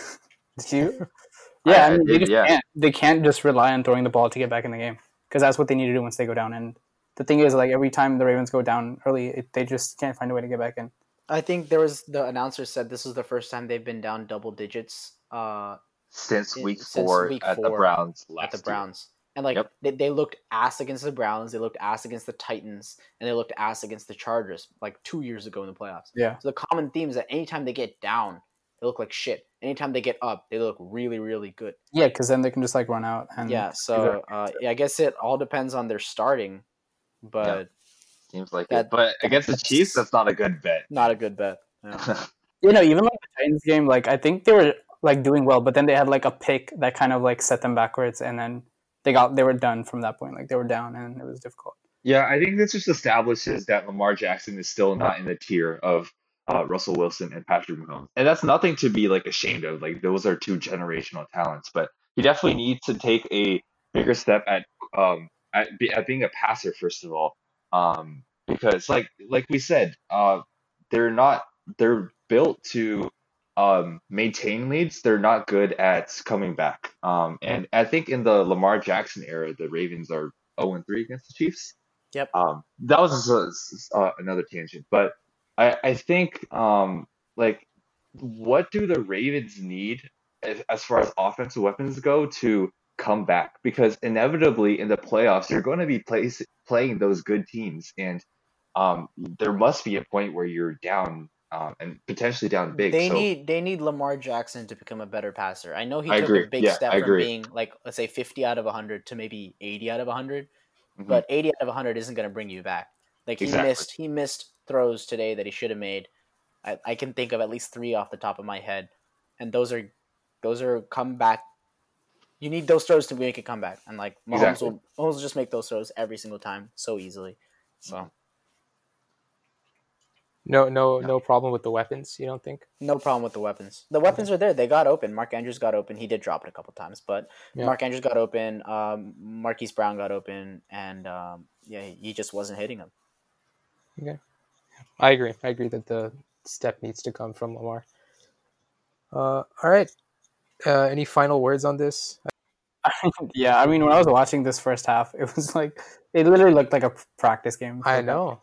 you. Yeah, I- I, I mean, they just yeah. can't. They can't just rely on throwing the ball to get back in the game because that's what they need to do once they go down. And the thing is, like every time the Ravens go down early, it, they just can't find a way to get back in. I think there was the announcer said this was the first time they've been down double digits uh, Since It- week since four week at the Browns last at the year. Browns. And like Yep. they, they looked ass against the Browns, they looked ass against the Titans, and they looked ass against the Chargers like two years ago in the playoffs. Yeah. So the common theme is that anytime they get down, they look like shit. Anytime they get up, they look really, really good. Yeah, because then they can just like run out and yeah. So uh, yeah, I guess it all depends on their starting, but Seems like That- it. But against the Chiefs, that's not a good bet. not a good bet. Yeah. you know, even like the Titans game, like I think they were like doing well, but then they had like a pick that kind of like set them backwards, and then they got they were done from that point. Like they were down, and it was difficult. Yeah, I think this just establishes that Lamar Jackson is still not in the tier of uh, Russell Wilson and Patrick Mahomes, and that's nothing to be like ashamed of. Like those are two generational talents, but he definitely needs to take a bigger step at um at, at being a passer first of all, um because like like we said, uh they're not they're built to um maintain leads. They're not good at coming back. Um and I think in the Lamar Jackson era, the Ravens are 0 and 3 against the Chiefs. Yep. Um, that was uh, another tangent, but I I think um like what do the Ravens need as, as far as offensive weapons go to come back? Because inevitably in the playoffs you're going to be place, playing those good teams, and um there must be a point where you're down um, and potentially down big. They so need they need Lamar Jackson to become a better passer. I know he I took agree. a big Yeah, step I from agree. being like let's say 50 out of 100 to maybe 80 out of 100, Mhm. but 80 out of 100 isn't going to bring you back. Like he Exactly. missed he missed throws today that he should have made. I, I can think of at least 3 off the top of my head. And those are those are comeback you need those throws to make a comeback. And like Mahomes Exactly. will Mahomes will just make those throws every single time so easily. So No, no, Yeah. no problem with the weapons. You don't think? No problem with the weapons. The weapons are there. They got open. Mark Andrews got open. He did drop it a couple times, but Yeah. Mark Andrews got open. Um, Marquise Brown got open, and um, yeah, he he just wasn't hitting them. Okay, I agree. I agree that the step needs to come from Lamar. Uh, all right. Uh, any final words on this? yeah, I mean, when I was watching this first half, it was like it literally looked like a practice game. I know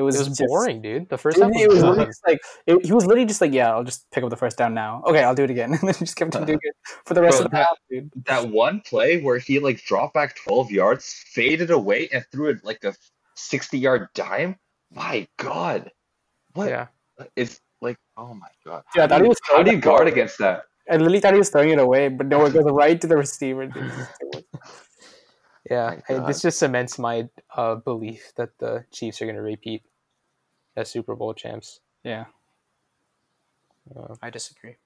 it it was was just- boring, dude. The first It, half it was was boring. just like it, he was literally just like, yeah, I'll just pick up the first down now. Okay, I'll do it again, and then he just kept on doing it for the rest Bro, of the that- half, dude. that one play where he like dropped back 12 yards, faded away, and threw it like a 60 yard dime. My God, what Yeah, it's like? Oh my God, Yeah, I how, thought he was how do you guard ball. against that? I literally thought he was throwing it away, but no, it goes right to the receiver. Yeah. My Hey, God. this just cements my uh, belief that the Chiefs are going to repeat as Super Bowl champs. Yeah, Uh, I disagree.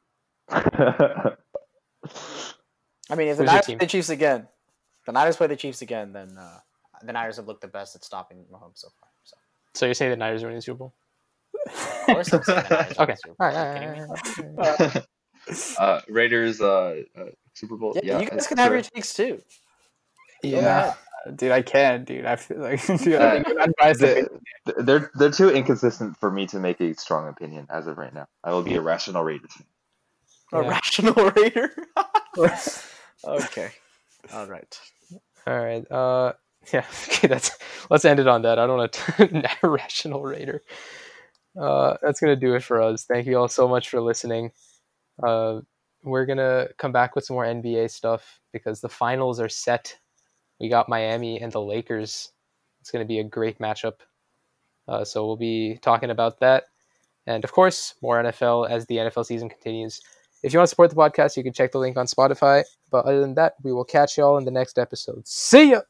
I I mean, if the Who's your Niners play the Chiefs again, the Niners play the Chiefs again, then uh, the Niners have looked the best at stopping Mahomes so far. So so you're saying the Niners are winning the Super Bowl? of course, I'm saying the Niners Okay. Super Bowl. right. Are you all kidding right, me? all right, all right. uh, Raiders uh, uh, Super Bowl. Yeah, Yeah, you guys uh, can have your sure. takes too. Go yeah, ahead. Dude, I can't, dude. I feel like dude, Uh, I think I'm They- opinion. They're they're too inconsistent for me to make a strong opinion as of right now. I will be a rational Raiders. fan. A Yeah. rational raider. okay. All right. All right. Uh, yeah, okay, that's let's end it on that. I don't want to rational Raider. Uh, that's gonna do it for us. Thank you all so much for listening. Uh, we're gonna come back with some more NBA stuff because the finals are set. We got Miami and the Lakers. It's gonna be a great matchup. Uh, so we'll be talking about that, and of course more NFL as the NFL season continues. If you want to support the podcast, you can check the link on Spotify. But other than that, we will catch you all in the next episode. See ya!